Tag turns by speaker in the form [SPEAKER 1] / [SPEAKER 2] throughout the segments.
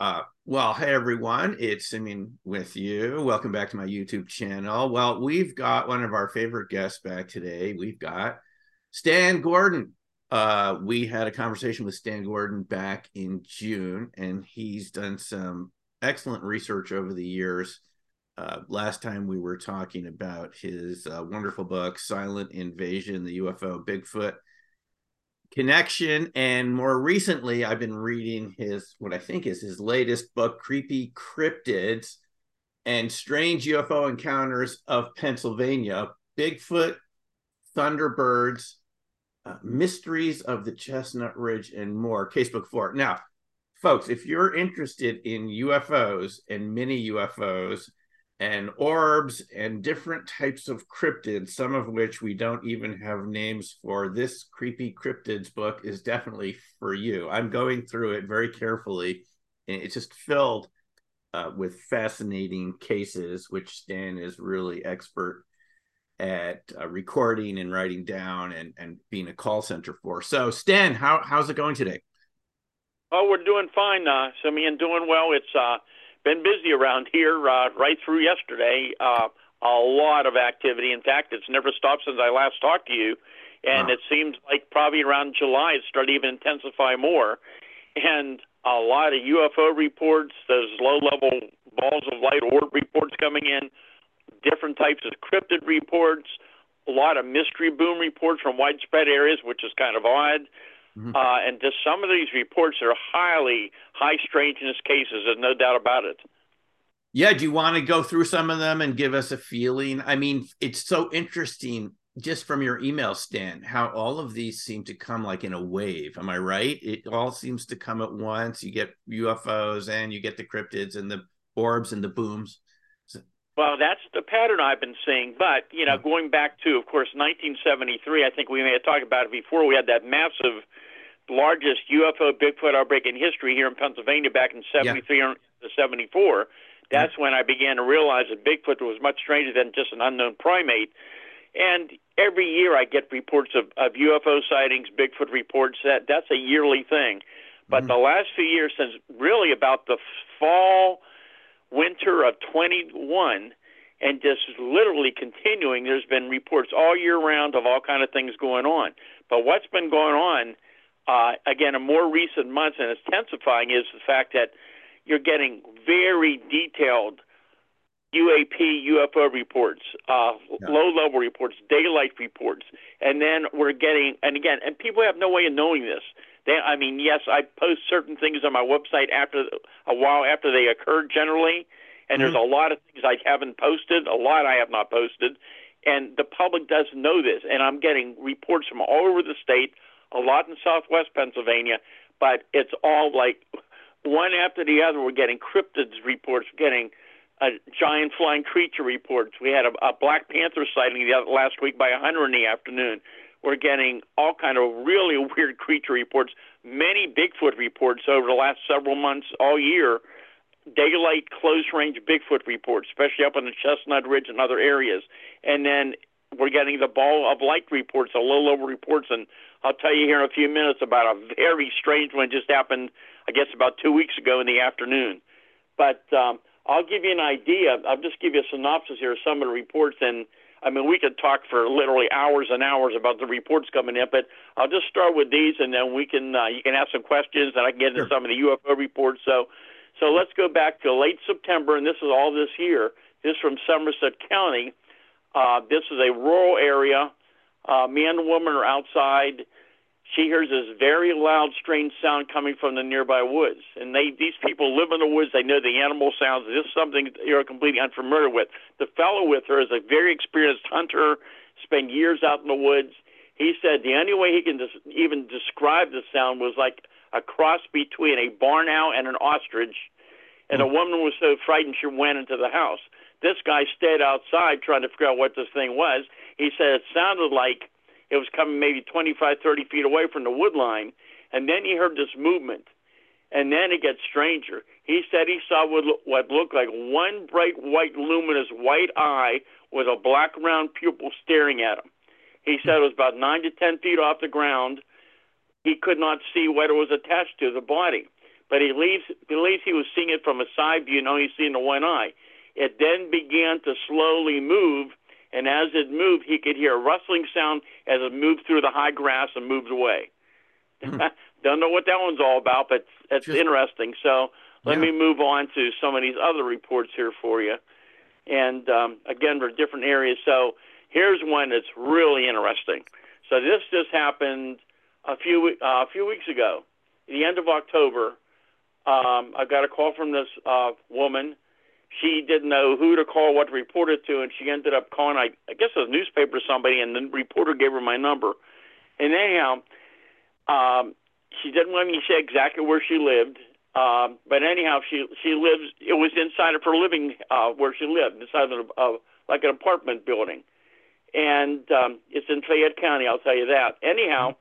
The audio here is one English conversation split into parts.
[SPEAKER 1] Uh, well, hey everyone, it's Simeon with you. Welcome back to my YouTube channel. Well, we've got one of our favorite guests back today. We've got Stan Gordon. Uh, we had a conversation with Stan Gordon back in June, and he's done some excellent research over the years. Uh, last time we were talking about his uh, wonderful book, Silent Invasion, the UFO Bigfoot connection and more recently i've been reading his what i think is his latest book creepy cryptids and strange ufo encounters of pennsylvania bigfoot thunderbirds uh, mysteries of the chestnut ridge and more. Casebook 4 now folks if you're interested in ufos and mini ufos and orbs and different types of cryptids, some of which we don't even have names for. This creepy cryptids book is definitely for you. I'm going through it very carefully, and it's just filled uh, with fascinating cases, which Stan is really expert at uh, recording and writing down and, and being a call center for. So, Stan, how, how's it going today?
[SPEAKER 2] Oh, we're doing fine, uh, Simeon. Doing well. It's uh, been busy around here uh, right through yesterday. Uh, a lot of activity. In fact, it's never stopped since I last talked to you, and wow. it seems like probably around July it started even intensify more. And a lot of UFO reports, those low-level balls of light orb reports coming in, different types of cryptid reports, a lot of mystery boom reports from widespread areas, which is kind of odd. Mm-hmm. Uh, and just some of these reports are highly high strangeness cases. There's no doubt about it.
[SPEAKER 1] Yeah, do you want to go through some of them and give us a feeling? I mean, it's so interesting just from your email, Stan, how all of these seem to come like in a wave. Am I right? It all seems to come at once. You get UFOs and you get the cryptids and the orbs and the booms.
[SPEAKER 2] Well, that's the pattern I've been seeing. But, you know, mm-hmm. going back to, of course, 1973, I think we may have talked about it before, we had that massive largest UFO Bigfoot outbreak in history here in Pennsylvania back in 73 yeah. to 74. That's yeah. when I began to realize that Bigfoot was much stranger than just an unknown primate. And every year I get reports of, of UFO sightings, Bigfoot reports. That that's a yearly thing. But mm-hmm. the last few years, since really about the fall, winter of 21, and just literally continuing, there's been reports all year round of all kind of things going on. But what's been going on uh, again, in more recent months, and it's intensifying, is the fact that you're getting very detailed UAP, UFO reports, uh, yeah. low level reports, daylight reports, and then we're getting, and again, and people have no way of knowing this. They, I mean, yes, I post certain things on my website after a while after they occurred generally, and mm-hmm. there's a lot of things I haven't posted, a lot I have not posted, and the public doesn't know this. And I'm getting reports from all over the state, a lot in southwest Pennsylvania, but it's all like one after the other. We're getting cryptids reports, getting a giant flying creature reports. We had a, a Black Panther sighting the other, last week by a hunter in the afternoon. We're getting all kind of really weird creature reports, many Bigfoot reports over the last several months, all year. Daylight close range Bigfoot reports, especially up on the Chestnut Ridge and other areas. And then we're getting the ball of light reports, the low level reports, and I'll tell you here in a few minutes about a very strange one just happened, I guess, about two weeks ago in the afternoon. But um, I'll give you an idea. I'll just give you a synopsis here of some of the reports. And I mean, we could talk for literally hours and hours about the reports coming in, but I'll just start with these, and then we can uh, you can ask some questions, and I can get into sure. some of the UFO reports. So, so let's go back to late September, and this is all this year. This is from Somerset County. Uh, this is a rural area uh, man and woman are outside. She hears this very loud, strange sound coming from the nearby woods. And they, these people live in the woods. They know the animal sounds. This is something you're completely unfamiliar with. The fellow with her is a very experienced hunter, spent years out in the woods. He said the only way he can des- even describe the sound was like a cross between a barn owl and an ostrich. And the woman was so frightened she went into the house. This guy stayed outside trying to figure out what this thing was. He said it sounded like it was coming maybe 25, 30 feet away from the wood line, and then he heard this movement, and then it gets stranger. He said he saw what looked like one bright white, luminous white eye with a black round pupil staring at him. He said it was about nine to ten feet off the ground. He could not see what it was attached to the body. but he believes, he was seeing it from a side view and only seeing the one eye. It then began to slowly move, and as it moved, he could hear a rustling sound as it moved through the high grass and moved away. Hmm. Don't know what that one's all about, but it's Just, interesting. So let yeah. me move on to some of these other reports here for you. And um, again, for different areas. So here's one that's really interesting. So this just happened a few uh, a few weeks ago, the end of October. Um, I got a call from this uh, woman. She didn't know who to call, what to report it to, and she ended up calling. I, I guess a newspaper somebody, and the reporter gave her my number. And anyhow, um, she didn't let me say exactly where she lived. Um, but anyhow, she she lives. It was inside of her living uh, where she lived, inside of uh, like an apartment building, and um, it's in Fayette County. I'll tell you that. Anyhow,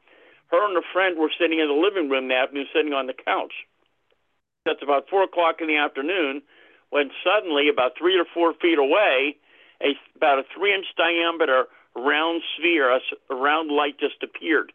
[SPEAKER 2] her and a friend were sitting in the living room that afternoon, sitting on the couch. That's about four o'clock in the afternoon, when suddenly, about three or four feet away, a about a three-inch diameter round sphere, a, a round light, just appeared.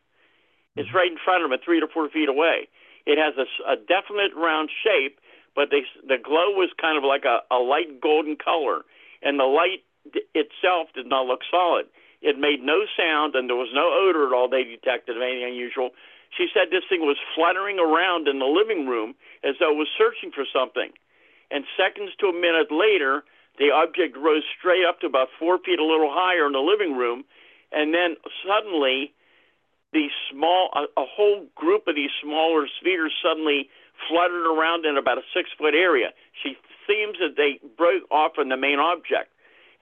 [SPEAKER 2] It's mm-hmm. right in front of them, three to four feet away. It has a, a definite round shape, but they, the glow was kind of like a, a light golden color, and the light d- itself did not look solid. It made no sound, and there was no odor at all they detected of anything unusual. She said this thing was fluttering around in the living room as though it was searching for something. And seconds to a minute later, the object rose straight up to about four feet, a little higher in the living room, and then suddenly these small, a, a whole group of these smaller spheres suddenly fluttered around in about a six foot area. She seems that they broke off from the main object.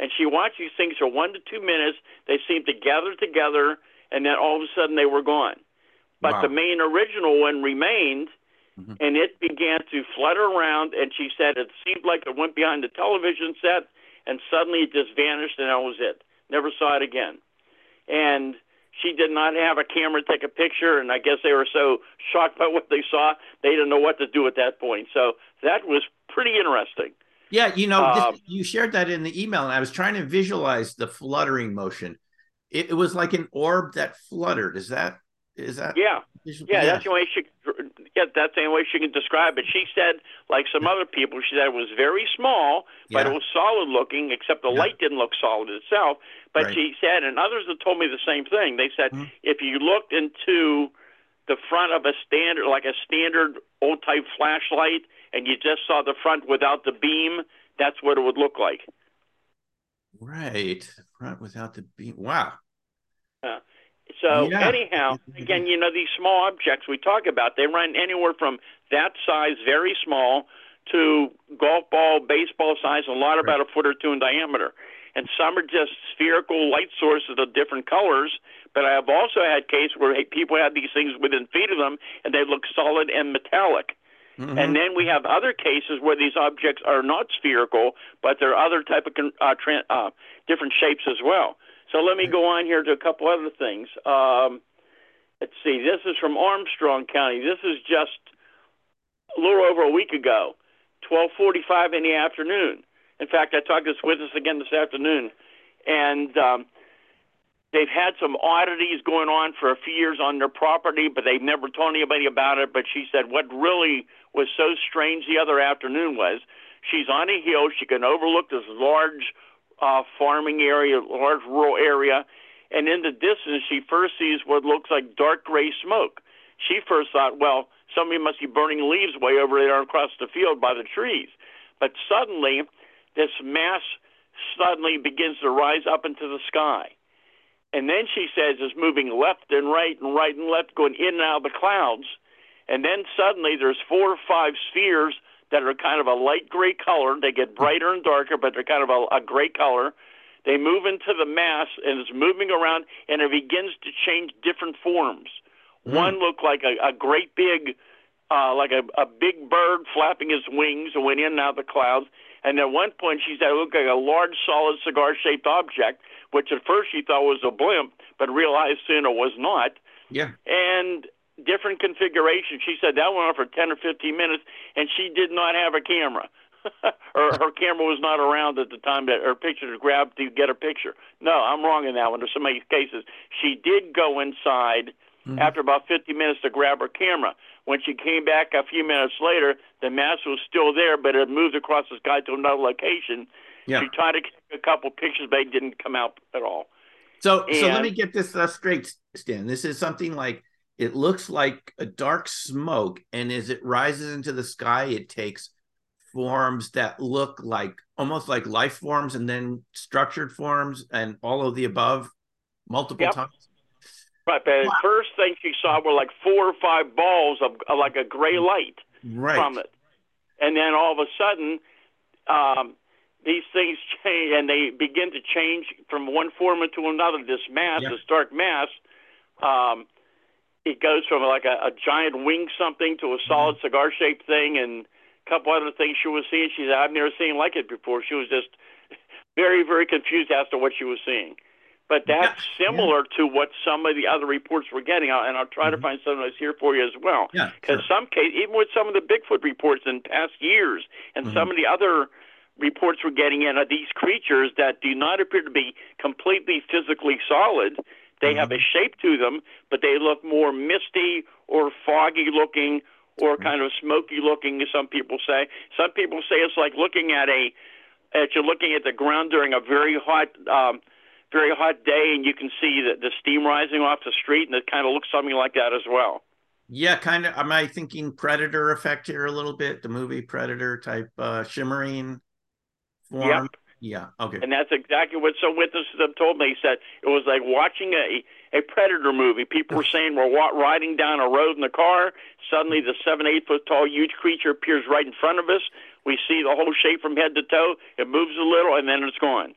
[SPEAKER 2] And she watched these things for one to two minutes. They seemed to gather together, and then all of a sudden they were gone. But wow. the main original one remained, mm-hmm. and it began to flutter around. And she said it seemed like it went behind the television set, and suddenly it just vanished, and that was it. Never saw it again. And she did not have a camera take a picture, and I guess they were so shocked by what they saw, they didn't know what to do at that point. So that was pretty interesting.
[SPEAKER 1] Yeah, you know, um, you shared that in the email, and I was trying to visualize the fluttering motion. It, it was like an orb that fluttered. Is that is that?
[SPEAKER 2] Yeah, yeah, yeah. That's the way she. Yeah, that's the only way she can describe it. She said, like some other people, she said it was very small, but yeah. it was solid looking, except the yeah. light didn't look solid itself. But right. she said, and others have told me the same thing. They said mm-hmm. if you looked into the front of a standard, like a standard old type flashlight, and you just saw the front without the beam, that's what it would look like.
[SPEAKER 1] Right, front without the beam. Wow.
[SPEAKER 2] Uh, so yeah. anyhow, again, you know, these small objects we talk about, they run anywhere from that size, very small, to golf ball, baseball size, a lot right. about a foot or two in diameter. And some are just spherical light sources of different colors. But I have also had cases where people had these things within feet of them, and they look solid and metallic. Mm-hmm. And then we have other cases where these objects are not spherical, but they're other type of uh, tra- uh, different shapes as well. So let me go on here to a couple other things. Um, let's see. This is from Armstrong County. This is just a little over a week ago, 12:45 in the afternoon. In fact, I talked to this witness again this afternoon, and um, they've had some oddities going on for a few years on their property, but they've never told anybody about it. But she said what really was so strange the other afternoon was she's on a hill. She can overlook this large uh, farming area, large rural area, and in the distance she first sees what looks like dark gray smoke. She first thought, well, somebody must be burning leaves way over there across the field by the trees. But suddenly, this mass suddenly begins to rise up into the sky. And then she says it's moving left and right and right and left, going in and out of the clouds. And then suddenly there's four or five spheres that are kind of a light gray color. They get brighter and darker, but they're kind of a, a gray color. They move into the mass and it's moving around and it begins to change different forms. Mm. One looked like a, a great big, uh, like a, a big bird flapping his wings and went in and out of the clouds. And at one point, she said it looked like a large, solid cigar-shaped object, which at first she thought was a blimp, but realized soon it was not.
[SPEAKER 1] Yeah.
[SPEAKER 2] And different configuration. She said that went on for 10 or 15 minutes, and she did not have a camera. or her camera was not around at the time that her picture to grab to get a picture. No, I'm wrong in that one. There's so many cases. She did go inside mm-hmm. after about 50 minutes to grab her camera. When she came back a few minutes later, the mass was still there, but it moved across the sky to another location. Yeah. She tried to take a couple pictures, but it didn't come out at all.
[SPEAKER 1] So, and, so let me get this uh, straight, Stan. This is something like it looks like a dark smoke, and as it rises into the sky, it takes forms that look like almost like life forms, and then structured forms, and all of the above, multiple yep. times.
[SPEAKER 2] Right, but wow. the first thing she saw were like four or five balls of, of like a gray light
[SPEAKER 1] right.
[SPEAKER 2] from it, and then all of a sudden, um, these things change and they begin to change from one form into another. This mass, yeah. this dark mass, um, it goes from like a, a giant wing something to a solid mm-hmm. cigar shaped thing and a couple other things she was seeing. She said, I've never seen like it before. She was just very, very confused as to what she was seeing. But that's yeah. similar yeah. to what some of the other reports were getting, and I'll try mm-hmm. to find some of those here for you as well. Because
[SPEAKER 1] yeah,
[SPEAKER 2] sure. some case, even with some of the Bigfoot reports in past years, and mm-hmm. some of the other reports we're getting in are these creatures that do not appear to be completely physically solid. They mm-hmm. have a shape to them, but they look more misty or foggy looking or mm-hmm. kind of smoky looking, as some people say. Some people say it's like looking at a, as you're looking at the ground during a very hot, um, very hot day, and you can see the, the steam rising off the street, and it kind of looks something like that as well.
[SPEAKER 1] Yeah, kind of. Am I thinking Predator effect here a little bit? The movie Predator type uh, shimmering form. Yep. Yeah. Okay.
[SPEAKER 2] And that's exactly what some witnesses have told me. He said it was like watching a a predator movie. People were saying we're riding down a road in the car. Suddenly, the seven eight foot tall huge creature appears right in front of us. We see the whole shape from head to toe. It moves a little, and then it's gone.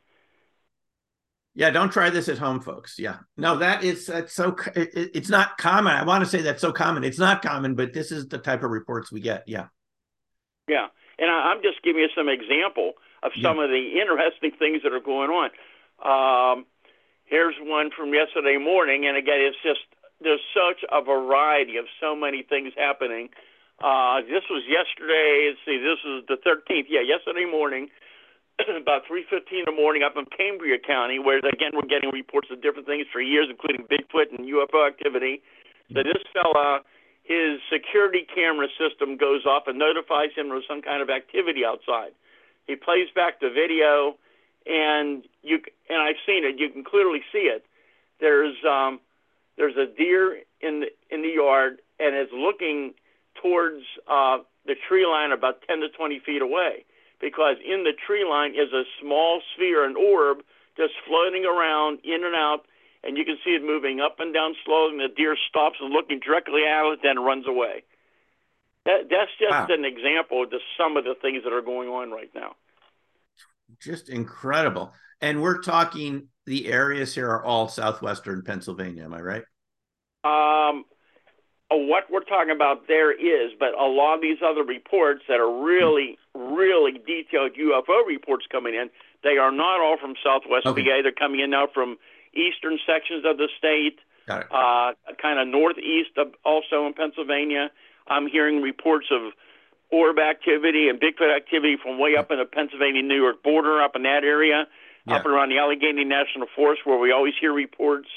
[SPEAKER 1] Yeah, don't try this at home, folks. Yeah, no, that is that's so it, it's not common. I want to say that's so common. It's not common, but this is the type of reports we get. Yeah.
[SPEAKER 2] Yeah, and I, I'm just giving you some example of some yeah. of the interesting things that are going on. Um, here's one from yesterday morning, and again, it's just there's such a variety of so many things happening. Uh, this was yesterday. Let's see, this is the 13th. Yeah, yesterday morning, about 3:15 in the morning, up in Cambria County, where again we're getting reports of different things for years, including Bigfoot and UFO activity. So this fella, his security camera system goes off and notifies him of some kind of activity outside. He plays back the video, and you and I've seen it. You can clearly see it. There's um, there's a deer in the in the yard, and it's looking towards uh, the tree line about 10 to 20 feet away. Because in the tree line is a small sphere, an orb, just floating around in and out, and you can see it moving up and down slowly. And the deer stops and looking directly at it, then runs away. That, that's just wow. an example of just some of the things that are going on right now.
[SPEAKER 1] Just incredible. And we're talking the areas here are all southwestern Pennsylvania. Am I right?
[SPEAKER 2] Um, uh, what we're talking about there is, but a lot of these other reports that are really, really detailed UFO reports coming in, they are not all from Southwest okay. PA. They're coming in now from eastern sections of the state, uh, kind of northeast of also in Pennsylvania. I'm hearing reports of orb activity and Bigfoot activity from way up in the Pennsylvania New York border, up in that area, yeah. up around the Allegheny National Forest, where we always hear reports.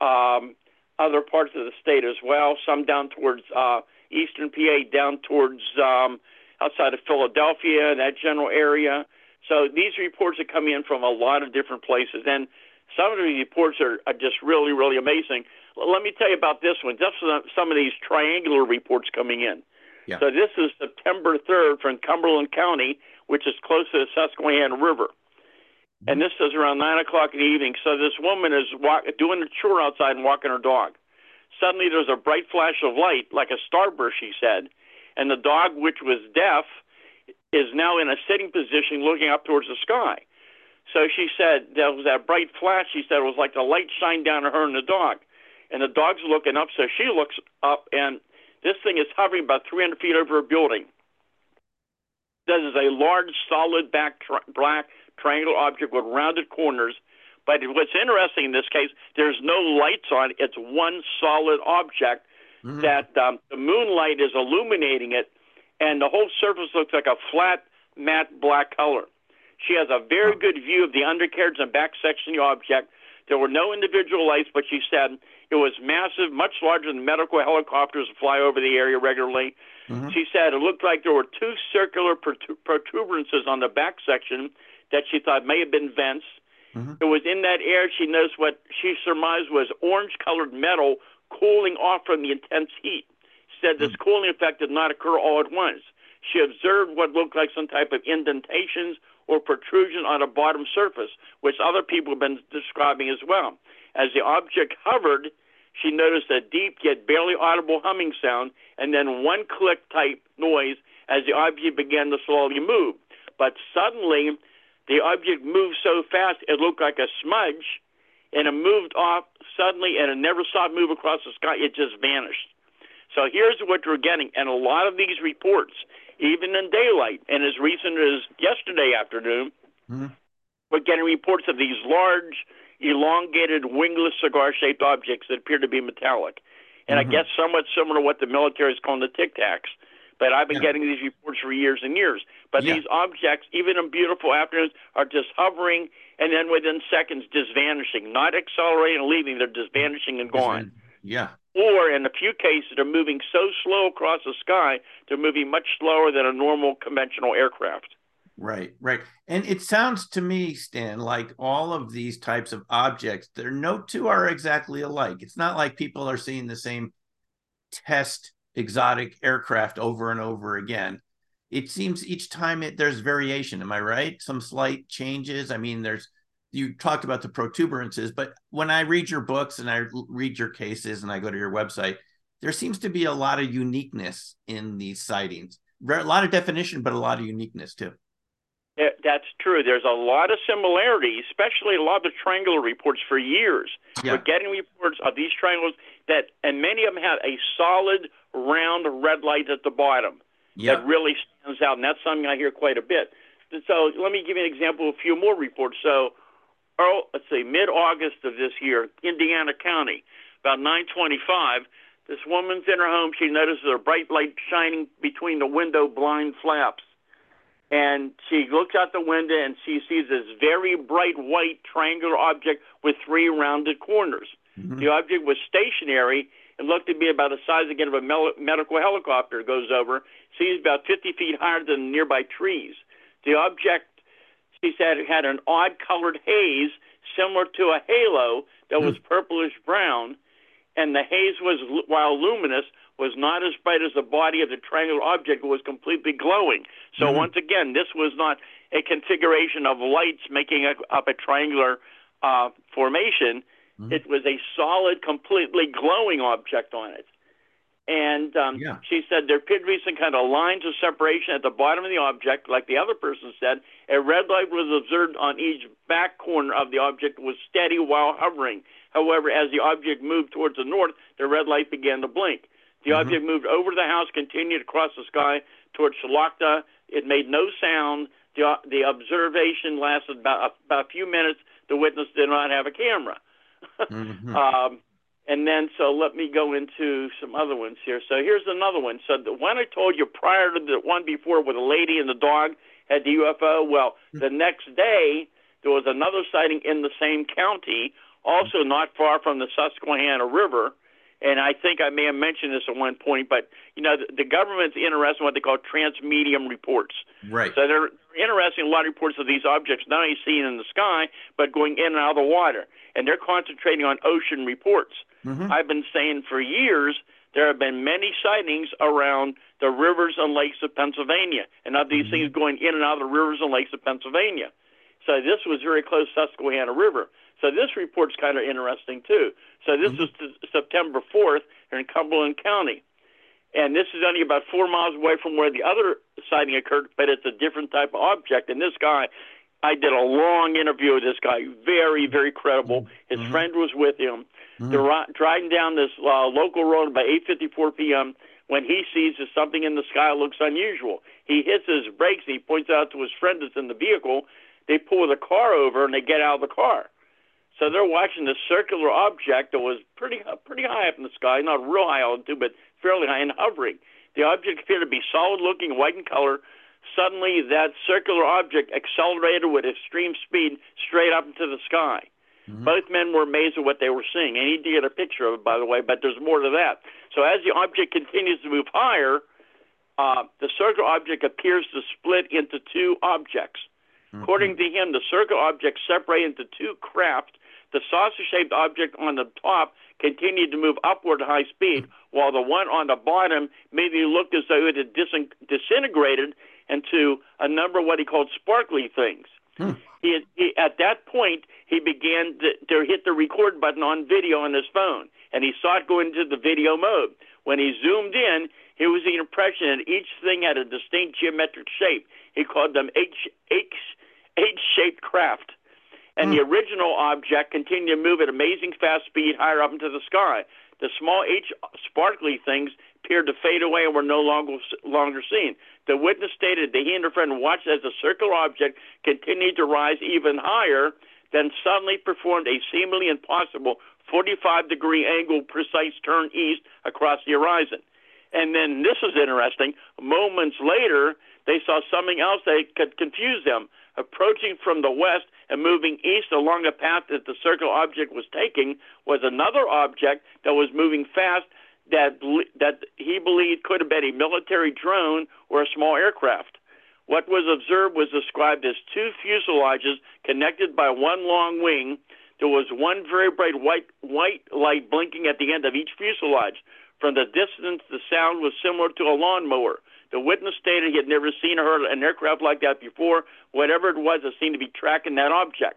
[SPEAKER 2] Um, other parts of the state as well, some down towards uh, eastern PA, down towards um, outside of Philadelphia, that general area. So these reports are coming in from a lot of different places. And some of the reports are, are just really, really amazing. Let me tell you about this one. Just some of these triangular reports coming in.
[SPEAKER 1] Yeah.
[SPEAKER 2] So this is September 3rd from Cumberland County, which is close to the Susquehanna River. Mm-hmm. And this is around 9 o'clock in the evening. So this woman is walk, doing a chore outside and walking her dog. Suddenly there's a bright flash of light, like a starburst, she said. And the dog, which was deaf, is now in a sitting position looking up towards the sky. So she said there was that bright flash. She said it was like the light shined down on her and the dog and the dog's looking up. So she looks up, and this thing is hovering about 300 feet over a building. This is a large, solid back tri- black triangular object with rounded corners. But what's interesting in this case, there's no lights on it. It's one solid object mm-hmm. that um, the moonlight is illuminating it, and the whole surface looks like a flat, matte black color. She has a very good view of the undercarriage and back section of the object. There were no individual lights, but she said It was massive, much larger than medical helicopters that fly over the area regularly. Mm-hmm. She said it looked like there were two circular protuberances on the back section that she thought may have been vents. Mm-hmm. It was in that air she noticed what she surmised was orange colored metal cooling off from the intense heat. She said this mm-hmm. cooling effect did not occur all at once. She observed what looked like some type of indentations or protrusion on a bottom surface, which other people have been describing as well. As the object hovered, she noticed a deep yet barely audible humming sound and then one click type noise as the object began to slowly move. But suddenly, the object moved so fast it looked like a smudge, and it moved off suddenly, and it never saw it move across the sky. It just vanished. So here's what we're getting, and a lot of these reports, even in daylight, and as recent as yesterday afternoon, mm-hmm. we're getting reports of these large, elongated, wingless, cigar-shaped objects that appear to be metallic, and mm-hmm. I guess somewhat similar to what the military is calling the Tic Tacs. But I've been yeah. getting these reports for years and years. But yeah. these objects, even in beautiful afternoons, are just hovering and then within seconds just vanishing, not accelerating and leaving. They're just vanishing and gone.
[SPEAKER 1] Yeah.
[SPEAKER 2] Or in a few cases, they're moving so slow across the sky, they're moving much slower than a normal conventional aircraft.
[SPEAKER 1] Right, right. And it sounds to me, Stan, like all of these types of objects, there no two are exactly alike. It's not like people are seeing the same test exotic aircraft over and over again. It seems each time it, there's variation. Am I right? Some slight changes. I mean, there's you talked about the protuberances, but when I read your books and I read your cases and I go to your website, there seems to be a lot of uniqueness in these sightings. A lot of definition, but a lot of uniqueness too.
[SPEAKER 2] That's true. There's a lot of similarities, especially a lot of the triangular reports for years. Yeah. We're getting reports of these triangles that, and many of them have a solid round red light at the bottom yeah. that really stands out, and that's something I hear quite a bit. So let me give you an example of a few more reports. So, oh, let's see, mid-August of this year, Indiana County, about 9:25, this woman's in her home. She notices a bright light shining between the window blind flaps, and she looks out the window and she sees this very bright white triangular object with three rounded corners. Mm-hmm. The object was stationary and looked to be about the size again of a medical helicopter. Goes over, sees about 50 feet higher than nearby trees. The object, she said, had an odd colored haze similar to a halo that was mm-hmm. purplish brown, and the haze was, while luminous, was not as bright as the body of the triangular object. It was completely glowing. So mm-hmm. once again, this was not a configuration of lights making a, up a triangular uh, formation. Mm-hmm. It was a solid, completely glowing object on it. And um, yeah. she said there appeared to be some kind of lines of separation at the bottom of the object, like the other person said. A red light was observed on each back corner of the object was steady while hovering. However, as the object moved towards the north, the red light began to blink. The mm-hmm. object moved over the house, continued across the sky towards Shelocta. It made no sound. The, the observation lasted about, about a few minutes. The witness did not have a camera. mm-hmm. um, and then, so let me go into some other ones here. So here's another one. So the one I told you prior to the one before, with the lady and the dog had the UFO. Well, mm-hmm. the next day there was another sighting in the same county, also not far from the Susquehanna River and I think I may have mentioned this at one point, but you know, the, the government's interested in what they call transmedium reports.
[SPEAKER 1] Right.
[SPEAKER 2] So they're interested in a lot of reports of these objects not only seen in the sky, but going in and out of the water. And they're concentrating on ocean reports. Mm-hmm. I've been saying for years there have been many sightings around the rivers and lakes of Pennsylvania, and of these mm-hmm. things going in and out of the rivers and lakes of Pennsylvania. So this was very close to Susquehanna River. So this report's kind of interesting too. So this mm-hmm. is September 4th here in Cumberland County. And this is only about four miles away from where the other sighting occurred, but it's a different type of object. And this guy, I did a long interview with this guy, very, very credible. Mm-hmm. His mm-hmm. friend was with him. Mm-hmm. They're driving down this uh, local road by 8:54 p.m. when he sees that something in the sky looks unusual. He hits his brakes and he points out to his friend that's in the vehicle. They pull the car over and they get out of the car. So they're watching this circular object that was pretty pretty high up in the sky, not real high altitude, but fairly high and hovering. The object appeared to be solid looking, white in color. Suddenly, that circular object accelerated with extreme speed straight up into the sky. Mm-hmm. Both men were amazed at what they were seeing. And he did get a picture of it, by the way, but there's more to that. So as the object continues to move higher, uh, the circular object appears to split into two objects. Mm-hmm. According to him, the circular object separated into two craft. The saucer-shaped object on the top continued to move upward at high speed, while the one on the bottom maybe looked as though it had dis- disintegrated into a number of what he called sparkly things. Hmm. He, he, at that point, he began to, to hit the record button on video on his phone, and he saw it go into the video mode. When he zoomed in, it was the impression that each thing had a distinct geometric shape. He called them H, H, H-shaped craft. And hmm. the original object continued to move at amazing fast speed higher up into the sky. The small H sparkly things appeared to fade away and were no longer longer seen. The witness stated that he and her friend watched as the circular object continued to rise even higher, then suddenly performed a seemingly impossible 45 degree angle precise turn east across the horizon. And then this is interesting. Moments later, they saw something else that could confuse them. Approaching from the west and moving east along a path that the circular object was taking was another object that was moving fast that that he believed could have been a military drone or a small aircraft. What was observed was described as two fuselages connected by one long wing. There was one very bright white white light blinking at the end of each fuselage. From the distance, the sound was similar to a lawnmower. The witness stated he had never seen or heard an aircraft like that before. Whatever it was, it seemed to be tracking that object.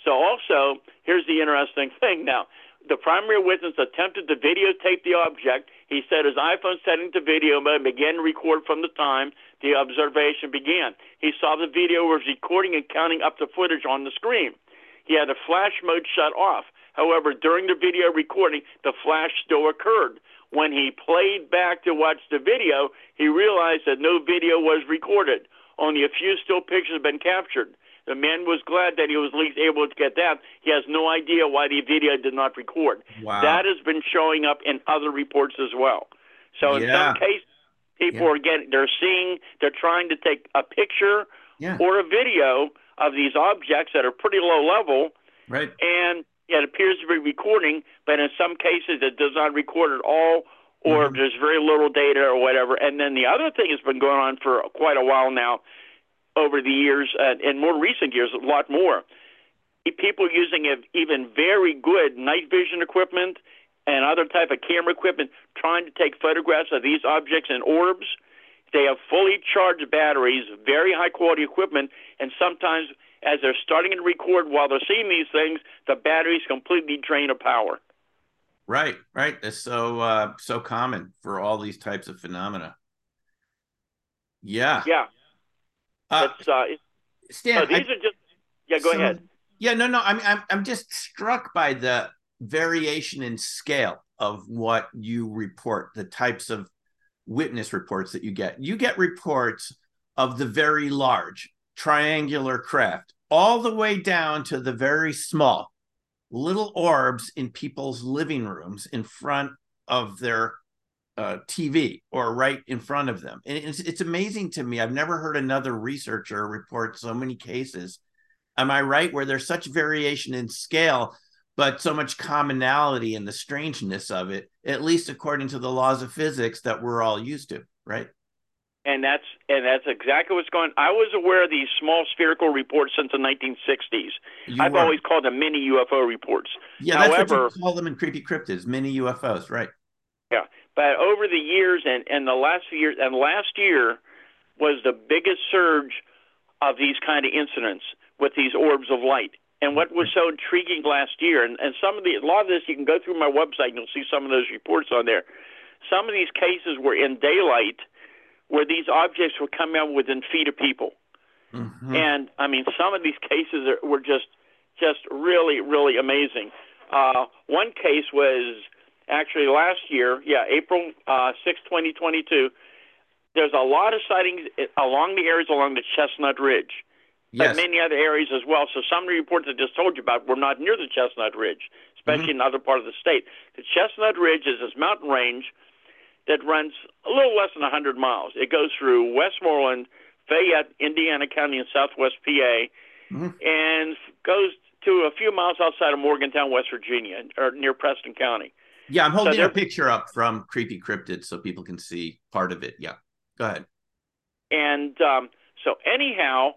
[SPEAKER 2] So, also, here's the interesting thing now the primary witness attempted to videotape the object. He said his iPhone setting to video mode began to record from the time the observation began. He saw the video was recording and counting up the footage on the screen. He had the flash mode shut off. However, during the video recording, the flash still occurred. When he played back to watch the video, he realized that no video was recorded. Only a few still pictures had been captured. The man was glad that he was at least able to get that. He has no idea why the video did not record. Wow. That has been showing up in other reports as well. So in yeah. some cases, people yeah. are getting, they're seeing, they're trying to take a picture yeah. or a video of these objects that are pretty low level.
[SPEAKER 1] Right.
[SPEAKER 2] And it appears to be recording, but in some cases it does not record at all or mm-hmm. there's very little data or whatever. And then the other thing has been going on for quite a while now over the years, uh, in more recent years, a lot more. People using even very good night vision equipment and other type of camera equipment trying to take photographs of these objects and orbs. They have fully charged batteries, very high quality equipment, and sometimes as they're starting to record while they're seeing these things, the batteries completely drain of power.
[SPEAKER 1] Right, right. That's so uh, so common for all these types of phenomena. Yeah.
[SPEAKER 2] Yeah. Uh, it's, uh,
[SPEAKER 1] Stan,
[SPEAKER 2] these I, are just yeah. Go so, ahead.
[SPEAKER 1] Yeah, no, no. I'm I'm I'm just struck by the variation in scale of what you report, the types of witness reports that you get. You get reports of the very large triangular craft, all the way down to the very small little orbs in people's living rooms in front of their uh, TV or right in front of them. And it's, it's amazing to me. I've never heard another researcher report so many cases. Am I right? Where there's such variation in scale, but so much commonality in the strangeness of it, at least according to the laws of physics that we're all used to, right?
[SPEAKER 2] And that's and that's exactly what's going. I was aware of these small spherical reports since the 1960s. You I've were. always called them mini UFO reports.
[SPEAKER 1] Yeah, However, that's what you call them in creepy cryptids, mini UFOs, right?
[SPEAKER 2] Yeah, but over the years and, and the last few years, and last year was the biggest surge of these kind of incidents with these orbs of light. And what was so intriguing last year, and, and some of the, a lot of this, you can go through my website and you'll see some of those reports on there. Some of these cases were in daylight where these objects were coming out within feet of people. Mm-hmm. And I mean, some of these cases are, were just, just really, really amazing. Uh, one case was actually last year, yeah, April uh, 6, 2022, there's a lot of sightings along the areas along the Chestnut Ridge, but yes. many other areas as well. So some of the reports I just told you about were not near the Chestnut Ridge, especially mm-hmm. in other part of the state. The Chestnut Ridge is this mountain range that runs a little less than 100 miles. It goes through Westmoreland, Fayette, Indiana County, and Southwest PA, mm-hmm. and goes to a few miles outside of Morgantown, West Virginia, or near Preston County.
[SPEAKER 1] Yeah, I'm holding so a picture up from Creepy Cryptid so people can see part of it. Yeah, go ahead.
[SPEAKER 2] And um, so, anyhow,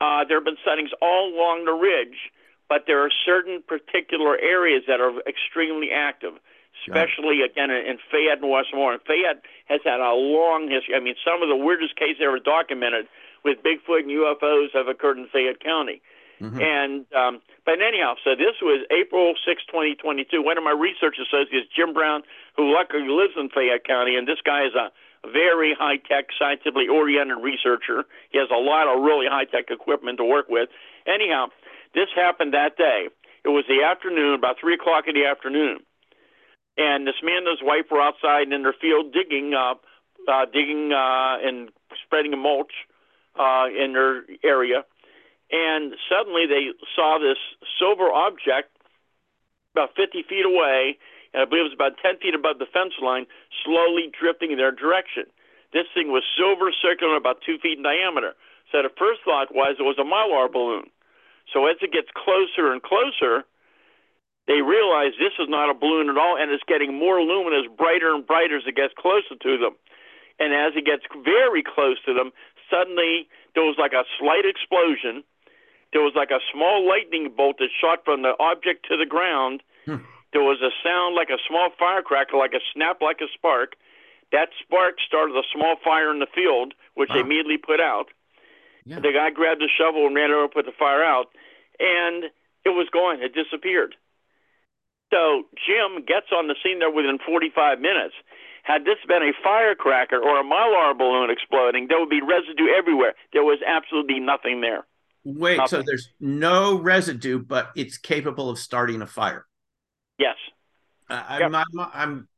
[SPEAKER 2] uh, there have been sightings all along the ridge, but there are certain particular areas that are extremely active, especially again in Fayette and Westmoreland. Fayette has had a long history. I mean, some of the weirdest cases ever documented with Bigfoot and UFOs have occurred in Fayette County. Mm-hmm. And um, but anyhow, so this was April 6, 2022. One of my research associates, Jim Brown, who luckily lives in Fayette County, and this guy is a very high tech, scientifically oriented researcher. He has a lot of really high tech equipment to work with. Anyhow, this happened that day. It was the afternoon, about three o'clock in the afternoon, and this man and his wife were outside in their field digging, uh, uh, digging uh, and spreading a mulch uh, in their area, and suddenly they saw this silver object about 50 feet away and I believe it was about 10 feet above the fence line, slowly drifting in their direction. This thing was silver, circular, about two feet in diameter. So the first thought was it was a mylar balloon. So as it gets closer and closer, they realize this is not a balloon at all, and it's getting more luminous, brighter and brighter as it gets closer to them. And as it gets very close to them, suddenly there was like a slight explosion. There was like a small lightning bolt that shot from the object to the ground. Hmm. There was a sound like a small firecracker, like a snap, like a spark. That spark started a small fire in the field, which wow. they immediately put out. Yeah. The guy grabbed a shovel and ran over and put the fire out, and it was gone. It disappeared. So Jim gets on the scene there within 45 minutes. Had this been a firecracker or a mylar balloon exploding, there would be residue everywhere. There was absolutely nothing there.
[SPEAKER 1] Wait, nothing. so there's no residue, but it's capable of starting a fire.
[SPEAKER 2] Yes.
[SPEAKER 1] I'm, yep. I'm, I'm,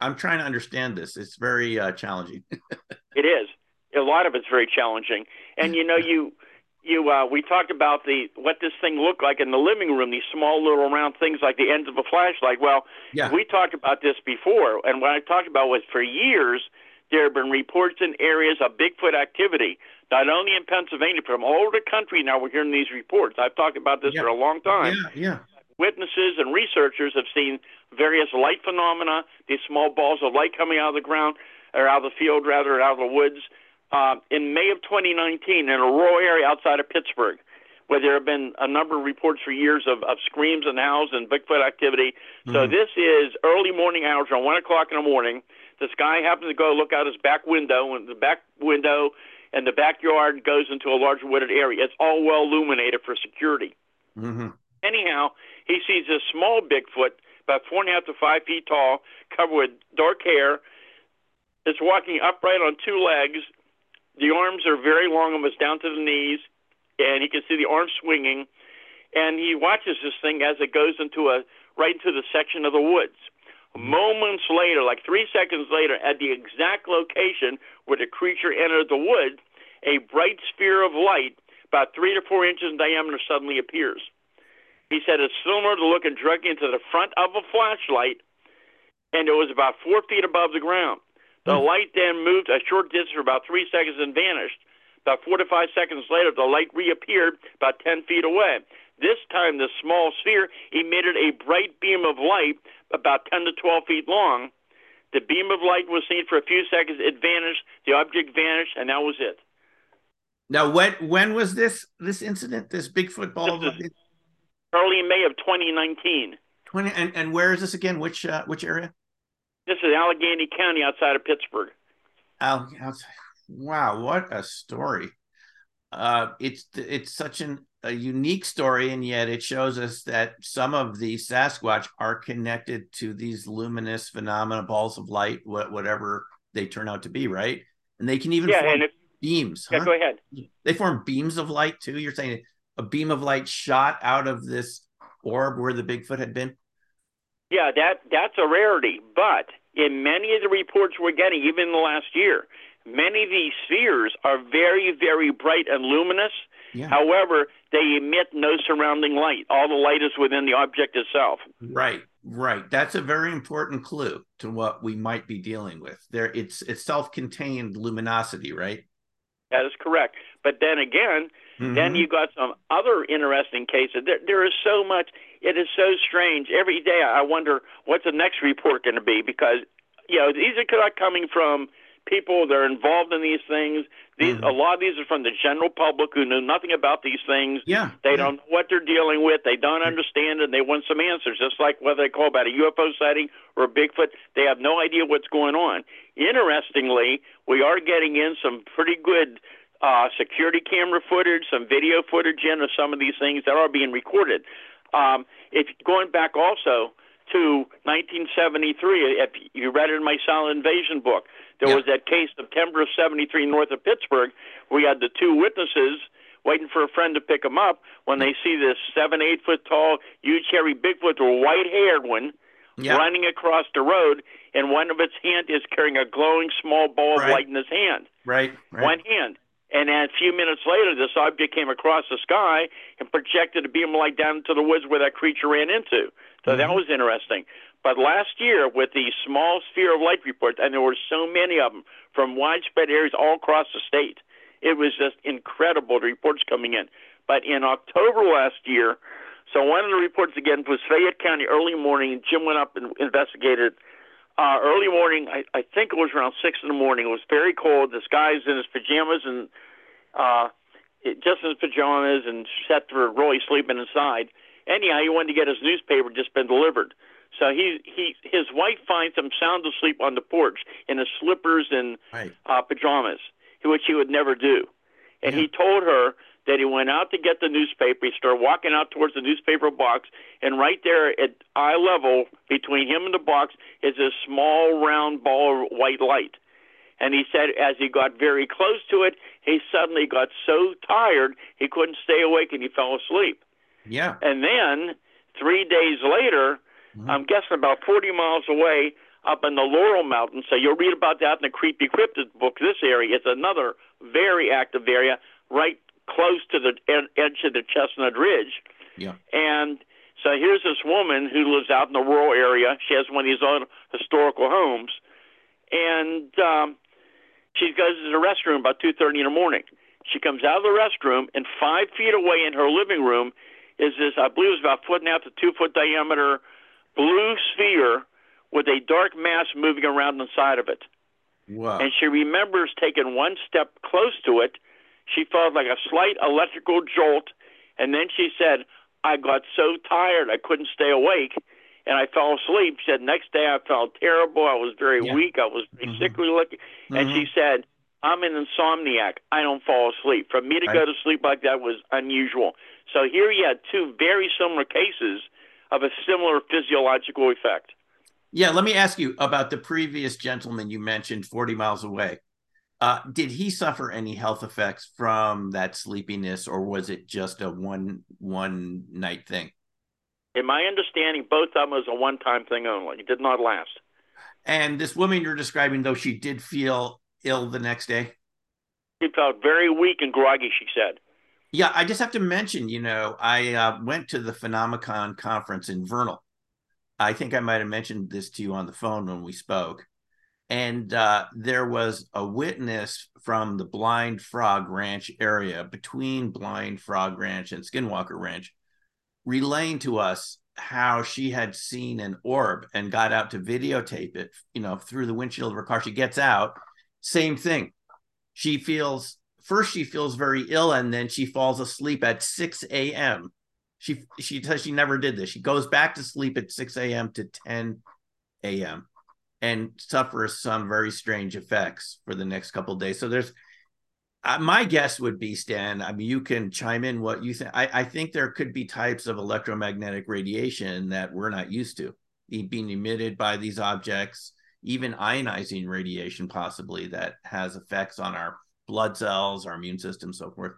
[SPEAKER 1] I'm, trying to understand this. It's very uh, challenging.
[SPEAKER 2] it is. A lot of it's very challenging. And you know, you, you, uh, we talked about the what this thing looked like in the living room. These small little round things like the ends of a flashlight. Well, yeah. we talked about this before, and what I talked about was for years there have been reports in areas of Bigfoot activity, not only in Pennsylvania, but from all over the country. Now we're hearing these reports. I've talked about this yeah. for a long time.
[SPEAKER 1] Yeah, yeah
[SPEAKER 2] witnesses and researchers have seen various light phenomena, these small balls of light coming out of the ground, or out of the field, rather, out of the woods. Uh, in May of 2019, in a rural area outside of Pittsburgh, where there have been a number of reports for years of, of screams and howls and Bigfoot activity. Mm-hmm. So this is early morning hours, around 1 o'clock in the morning. This guy happens to go look out his back window, and the back window and the backyard goes into a large wooded area. It's all well illuminated for security.
[SPEAKER 1] Mm-hmm.
[SPEAKER 2] Anyhow, he sees a small Bigfoot, about four and a half to five feet tall, covered with dark hair. It's walking upright on two legs. The arms are very long, almost down to the knees, and he can see the arms swinging. And he watches this thing as it goes into a right into the section of the woods. Moments later, like three seconds later, at the exact location where the creature entered the wood, a bright sphere of light, about three to four inches in diameter, suddenly appears. He said it's similar to looking directly into the front of a flashlight, and it was about four feet above the ground. The mm. light then moved a short distance for about three seconds and vanished. About four to five seconds later, the light reappeared about 10 feet away. This time, the small sphere emitted a bright beam of light about 10 to 12 feet long. The beam of light was seen for a few seconds. It vanished. The object vanished, and that was it.
[SPEAKER 1] Now, when when was this this incident? This Bigfoot ball?
[SPEAKER 2] This early May of 2019.
[SPEAKER 1] 20 and, and where is this again? Which uh, which area?
[SPEAKER 2] This is Allegheny County outside of Pittsburgh.
[SPEAKER 1] Wow, what a story. Uh, it's it's such an, a unique story, and yet it shows us that some of the Sasquatch are connected to these luminous phenomena, balls of light, what, whatever they turn out to be, right? And they can even
[SPEAKER 2] yeah,
[SPEAKER 1] form
[SPEAKER 2] and if,
[SPEAKER 1] beams.
[SPEAKER 2] Yeah,
[SPEAKER 1] huh?
[SPEAKER 2] go ahead.
[SPEAKER 1] They form beams of light too. You're saying a beam of light shot out of this orb where the Bigfoot had been?
[SPEAKER 2] Yeah, that that's a rarity. But in many of the reports we're getting, even in the last year, many of these spheres are very, very bright and luminous. Yeah. However, they emit no surrounding light. All the light is within the object itself.
[SPEAKER 1] Right, right. That's a very important clue to what we might be dealing with. There, it's it's self-contained luminosity, right?
[SPEAKER 2] That is correct. But then again, mm-hmm. then you got some other interesting cases. There, there is so much. It is so strange. Every day I wonder what's the next report going to be because you know these are coming from people that are involved in these things. These mm-hmm. a lot of these are from the general public who know nothing about these things.
[SPEAKER 1] Yeah,
[SPEAKER 2] they
[SPEAKER 1] yeah.
[SPEAKER 2] don't know what they're dealing with. They don't understand, and they want some answers. Just like whether they call about a UFO sighting or a Bigfoot, they have no idea what's going on. Interestingly, we are getting in some pretty good uh, security camera footage, some video footage in of some of these things that are being recorded. Um, if going back also to 1973, if you read it in my Silent Invasion book, there yeah. was that case September of 73 north of Pittsburgh. We had the two witnesses waiting for a friend to pick them up when they see this seven, eight foot tall, huge, hairy Bigfoot or white haired one yeah. running across the road, and one of its hand is carrying a glowing small ball right. of light in his hand.
[SPEAKER 1] Right, right.
[SPEAKER 2] One hand. And then a few minutes later, this object came across the sky and projected a beam of light down into the woods where that creature ran into. So mm-hmm. that was interesting. But last year, with the small sphere of light reports, and there were so many of them from widespread areas all across the state, it was just incredible the reports coming in. But in October last year, so one of the reports again was Fayette County early morning. Jim went up and investigated. Uh, early morning, I, I think it was around six in the morning. It was very cold. This guy's in his pajamas and uh, just in his pajamas and set for really sleeping inside. Anyhow, he wanted to get his newspaper just been delivered. So he he his wife finds him sound asleep on the porch in his slippers and right. uh, pajamas, which he would never do. And yeah. he told her that he went out to get the newspaper. He started walking out towards the newspaper box, and right there at eye level between him and the box is a small round ball of white light. And he said as he got very close to it, he suddenly got so tired he couldn't stay awake and he fell asleep.
[SPEAKER 1] Yeah.
[SPEAKER 2] And then three days later, Mm-hmm. I'm guessing about 40 miles away up in the Laurel Mountains. So you'll read about that in the Creepy Cryptid book. This area is another very active area right close to the ed- edge of the Chestnut Ridge.
[SPEAKER 1] Yeah.
[SPEAKER 2] And so here's this woman who lives out in the rural area. She has one of these old historical homes, and um, she goes to the restroom about two thirty in the morning. She comes out of the restroom, and five feet away in her living room is this, I believe, it was about a foot and a half to two foot diameter blue sphere with a dark mass moving around inside of it.
[SPEAKER 1] Wow.
[SPEAKER 2] And she remembers taking one step close to it. She felt like a slight electrical jolt, and then she said, I got so tired I couldn't stay awake, and I fell asleep. She said, next day I felt terrible. I was very yeah. weak. I was mm-hmm. sickly looking. Mm-hmm. And she said, I'm an insomniac. I don't fall asleep. For me to right. go to sleep like that was unusual. So here you had two very similar cases of a similar physiological effect.
[SPEAKER 1] Yeah, let me ask you about the previous gentleman you mentioned 40 miles away. Uh, did he suffer any health effects from that sleepiness, or was it just a one one night thing?
[SPEAKER 2] In my understanding, both of them was a one time thing only. It did not last.
[SPEAKER 1] And this woman you're describing, though, she did feel ill the next day.
[SPEAKER 2] She felt very weak and groggy. She said.
[SPEAKER 1] Yeah, I just have to mention, you know, I uh, went to the Phenomicon conference in Vernal. I think I might have mentioned this to you on the phone when we spoke. And uh, there was a witness from the Blind Frog Ranch area between Blind Frog Ranch and Skinwalker Ranch relaying to us how she had seen an orb and got out to videotape it, you know, through the windshield of her car. She gets out, same thing. She feels first she feels very ill and then she falls asleep at 6 a.m. She she says she never did this. She goes back to sleep at 6 a.m. to 10 a.m. and suffer some very strange effects for the next couple days. So there's uh, my guess would be Stan. I mean, you can chime in what you think. I, I think there could be types of electromagnetic radiation that we're not used to being emitted by these objects, even ionizing radiation, possibly that has effects on our blood cells, our immune system, so forth.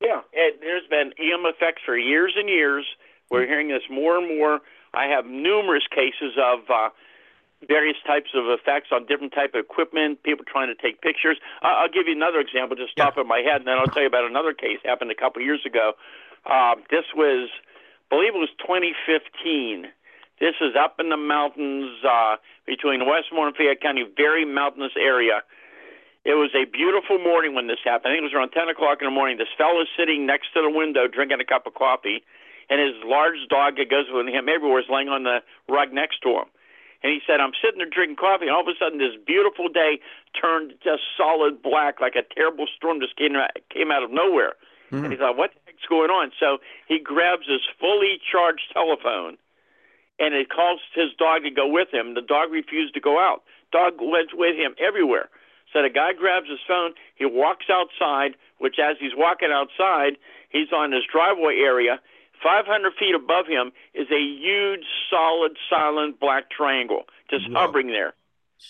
[SPEAKER 2] Yeah, it, there's been EM effects for years and years. We're hmm. hearing this more and more. I have numerous cases of uh, various types of effects on different type of equipment. People trying to take pictures. I'll give you another example, just yeah. top of my head, and then I'll tell you about another case happened a couple years ago. Uh, this was, I believe it was 2015. This is up in the mountains uh, between Westmore and Fayette County, very mountainous area It was a beautiful morning when this happened. I think it was around 10 o'clock in the morning. This fellow is sitting next to the window drinking a cup of coffee, and his large dog that goes with him everywhere is laying on the rug next to him. And he said, I'm sitting there drinking coffee, and all of a sudden this beautiful day turned just solid black, like a terrible storm just came out, came out of nowhere. Mm-hmm. And he thought, what the heck's going on? So he grabs his fully charged telephone, and it calls his dog to go with him. The dog refused to go out. Dog went with him everywhere. So the guy grabs his phone, he walks outside, which as he's walking outside, he's on his driveway area. 500 feet above him is a huge, solid, silent black triangle just hovering there.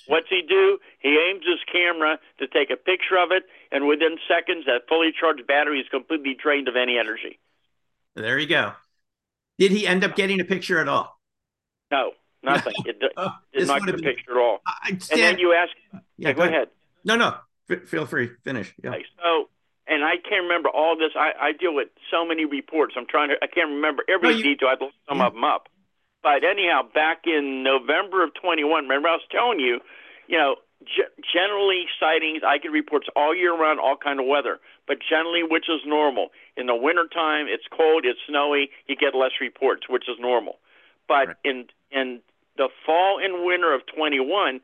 [SPEAKER 2] What's he do? He aims his camera to take a picture of it, and within seconds, that fully charged battery is completely drained of any energy.
[SPEAKER 1] There you go. Did he end up getting a picture at all?
[SPEAKER 2] No, nothing. it oh, did not get a picture at all. and then you ask, yeah, yeah go, go ahead. ahead.
[SPEAKER 1] No, no. F- feel free. Finish. Yeah.
[SPEAKER 2] Okay, so, and I can't remember all this. I, I deal with so many reports. I'm trying to. I can't remember every no, you, detail. I'd look some yeah. of them up. But anyhow, back in November of 21, remember I was telling you, you know, g- generally sightings. I get reports all year round, all kind of weather. But generally, which is normal. In the wintertime, it's cold, it's snowy. You get less reports, which is normal. But right. in in the fall and winter of 21,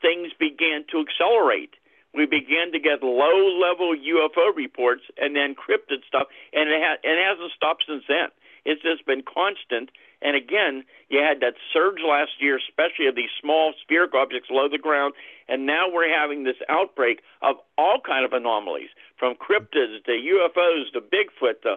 [SPEAKER 2] things began to accelerate we began to get low level UFO reports and then cryptid stuff, and it, ha- it hasn't stopped since then. It's just been constant. And again, you had that surge last year, especially of these small spherical objects below the ground, and now we're having this outbreak of all kind of anomalies, from cryptids to UFOs to Bigfoot to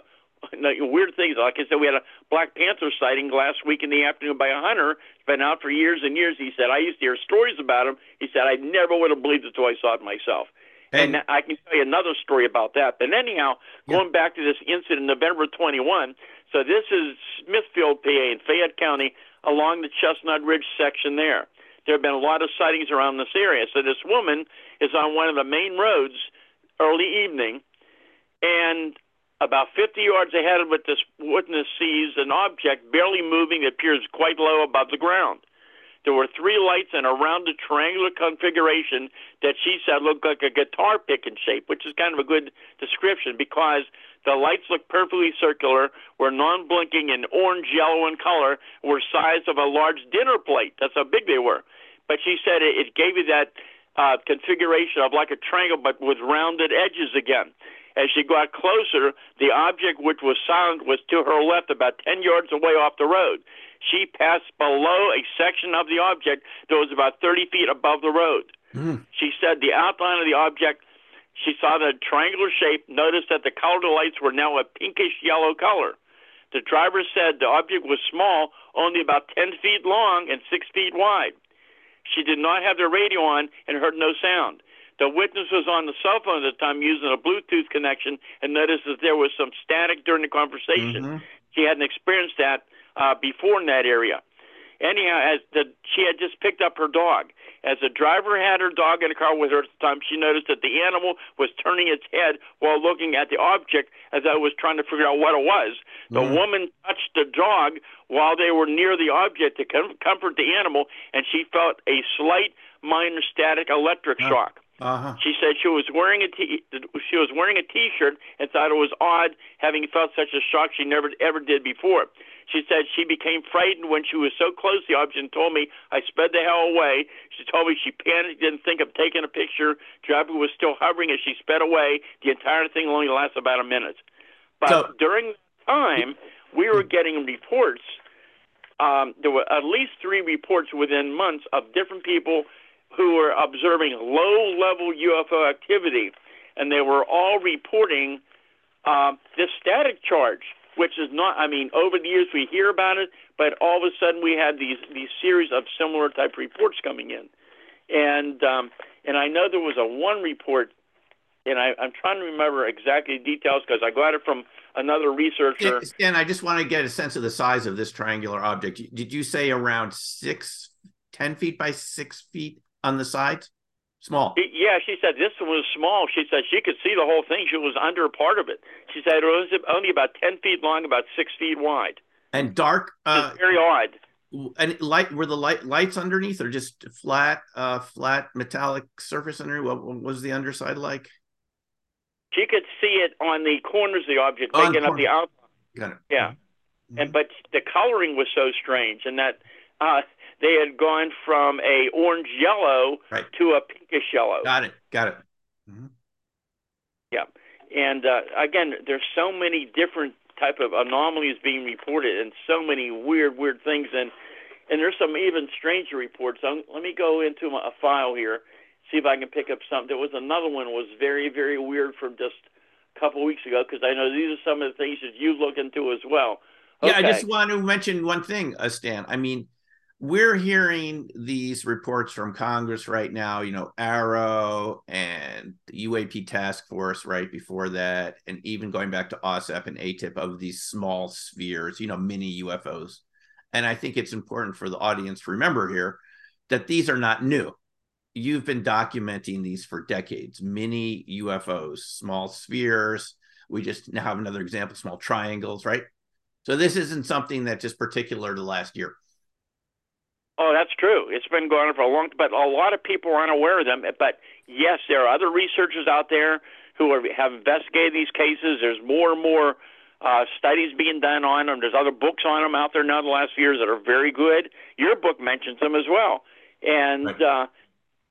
[SPEAKER 2] weird things. Like I said, we had a Black Panther sighting last week in the afternoon by a hunter. It's been out for years and years. He said, I used to hear stories about him. He said, I never would have believed it until I saw it myself. And, and I can tell you another story about that. But anyhow, yeah. going back to this incident, November 21. So this is Smithfield, PA, in Fayette County, along the Chestnut Ridge section there. There have been a lot of sightings around this area. So this woman is on one of the main roads early evening, and about 50 yards ahead of it, this witness sees an object barely moving that appears quite low above the ground. There were three lights in a rounded triangular configuration that she said looked like a guitar pick in shape, which is kind of a good description because the lights looked perfectly circular, were non-blinking and orange yellow in color, were size of a large dinner plate. That's how big they were. But she said it, it gave you that uh, configuration of like a triangle, but with rounded edges again. As she got closer, the object, which was silent, was to her left, about 10 yards away off the road. She passed below a section of the object that was about 30 feet above the road. Mm. She said the outline of the object, she saw the triangular shape, noticed that the color lights were now a pinkish yellow color. The driver said the object was small, only about 10 feet long and 6 feet wide. She did not have the radio on and heard no sound. The witness was on the cell phone at the time using a Bluetooth connection and noticed that there was some static during the conversation. Mm-hmm. She hadn't experienced that uh, before in that area. Anyhow, as the, she had just picked up her dog. As the driver had her dog in the car with her at the time, she noticed that the animal was turning its head while looking at the object as I was trying to figure out what it was. The mm-hmm. woman touched the dog while they were near the object to com- comfort the animal, and she felt a slight minor static electric shock. Uh-huh. She said she was wearing a t- she was wearing a T-shirt and thought it was odd having felt such a shock she never ever did before. She said she became frightened when she was so close to the object and told me I sped the hell away. She told me she panicked, didn't think of taking a picture. Driver was still hovering as she sped away. The entire thing only lasted about a minute. But so, during that time, we were getting reports. Um, there were at least three reports within months of different people who were observing low level UFO activity, and they were all reporting uh, this static charge, which is not, I mean, over the years we hear about it, but all of a sudden we had these, these series of similar type reports coming in. And, um, and I know there was a one report, and I, I'm trying to remember exactly the details because I got it from another researcher.
[SPEAKER 1] And I just want to get a sense of the size of this triangular object. Did you say around six, ten feet by six feet? On the sides? Small.
[SPEAKER 2] Yeah, she said this one was small. She said she could see the whole thing. She was under a part of it. She said it was only about ten feet long, about six feet wide.
[SPEAKER 1] And dark. Uh,
[SPEAKER 2] very odd.
[SPEAKER 1] and light were the light lights underneath or just flat uh flat metallic surface underneath what, what was the underside like
[SPEAKER 2] she could see it on the corners of the object making up the outline
[SPEAKER 1] got it
[SPEAKER 2] yeah mm-hmm. and but the coloring was so strange and that uh they had gone from a orange yellow
[SPEAKER 1] right.
[SPEAKER 2] to a pinkish yellow
[SPEAKER 1] got it got it mm-hmm.
[SPEAKER 2] yeah and uh again there's so many different type of anomalies being reported and so many weird weird things and and there's some even stranger reports. Um, let me go into my, a file here, see if I can pick up something. There was another one was very very weird from just a couple weeks ago because I know these are some of the things that you look into as well.
[SPEAKER 1] Okay. Yeah, I just want to mention one thing, uh, Stan. I mean, we're hearing these reports from Congress right now, you know, AARO and the UAP task force right before that, and even going back to OSAP and AATIP of these small spheres, you know, mini UFOs. And I think it's important for the audience to remember here that these are not new. You've been documenting these for decades, mini UFOs, small spheres. We just now have another example, small triangles, right? So this isn't something that just particular to last year.
[SPEAKER 2] Oh, that's true. It's been going on for a long time, but a lot of people aren't aware of them. But yes, there are other researchers out there who are, have investigated these cases. There's more and more uh, studies being done on them. There's other books on them out there now the last few years that are very good. Your book mentions them as well. And, right. uh,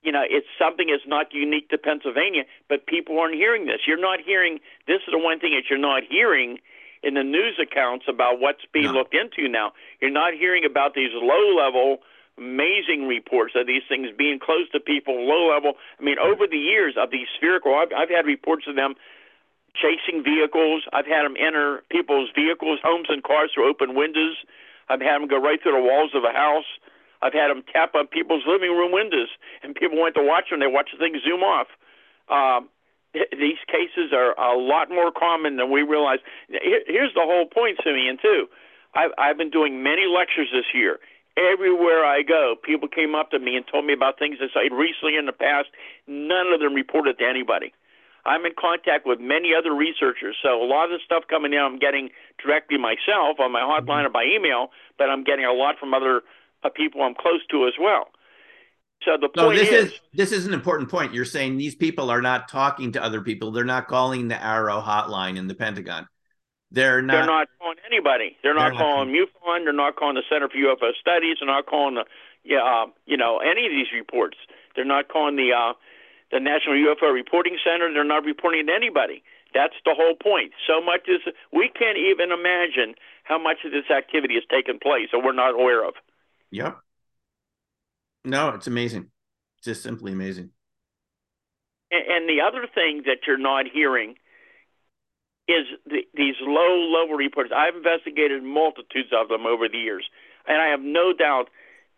[SPEAKER 2] you know, it's something that's not unique to Pennsylvania, but people aren't hearing this. You're not hearing, this is the one thing that you're not hearing in the news accounts about what's being no. looked into now. You're not hearing about these low level, amazing reports of these things being close to people, low level. I mean, over the years of these spherical, I've, I've had reports of them chasing vehicles. I've had them enter people's vehicles, homes, and cars through open windows. I've had them go right through the walls of a house. I've had them tap on people's living room windows, and people went to watch them. They watch the thing zoom off. Um, th- these cases are a lot more common than we realize. Here, here's the whole point, Simeon, too. I've, I've been doing many lectures this year. Everywhere I go, people came up to me and told me about things that I recently in the past. None of them reported to anybody. I'm in contact with many other researchers, so a lot of the stuff coming in I'm getting directly myself on my hotline or by email, but I'm getting a lot from other uh, people I'm close to as well. So the point
[SPEAKER 1] this
[SPEAKER 2] is,
[SPEAKER 1] is, this is an important point. You're saying these people are not talking to other people. They're not calling the AARO hotline in the Pentagon. They're not.
[SPEAKER 2] They're not calling anybody. They're not they're calling MUFON. They're not calling the Center for UFO Studies. They're not calling the, yeah, uh, you know, any of these reports. They're not calling the uh, the National UFO Reporting Center. They're not reporting to anybody. That's the whole point. So much is we can't even imagine how much of this activity has taken place, or we're not aware of.
[SPEAKER 1] Yep. No, it's amazing. Just simply amazing.
[SPEAKER 2] And, and the other thing that you're not hearing is the, these low level reports. I've investigated multitudes of them over the years, and I have no doubt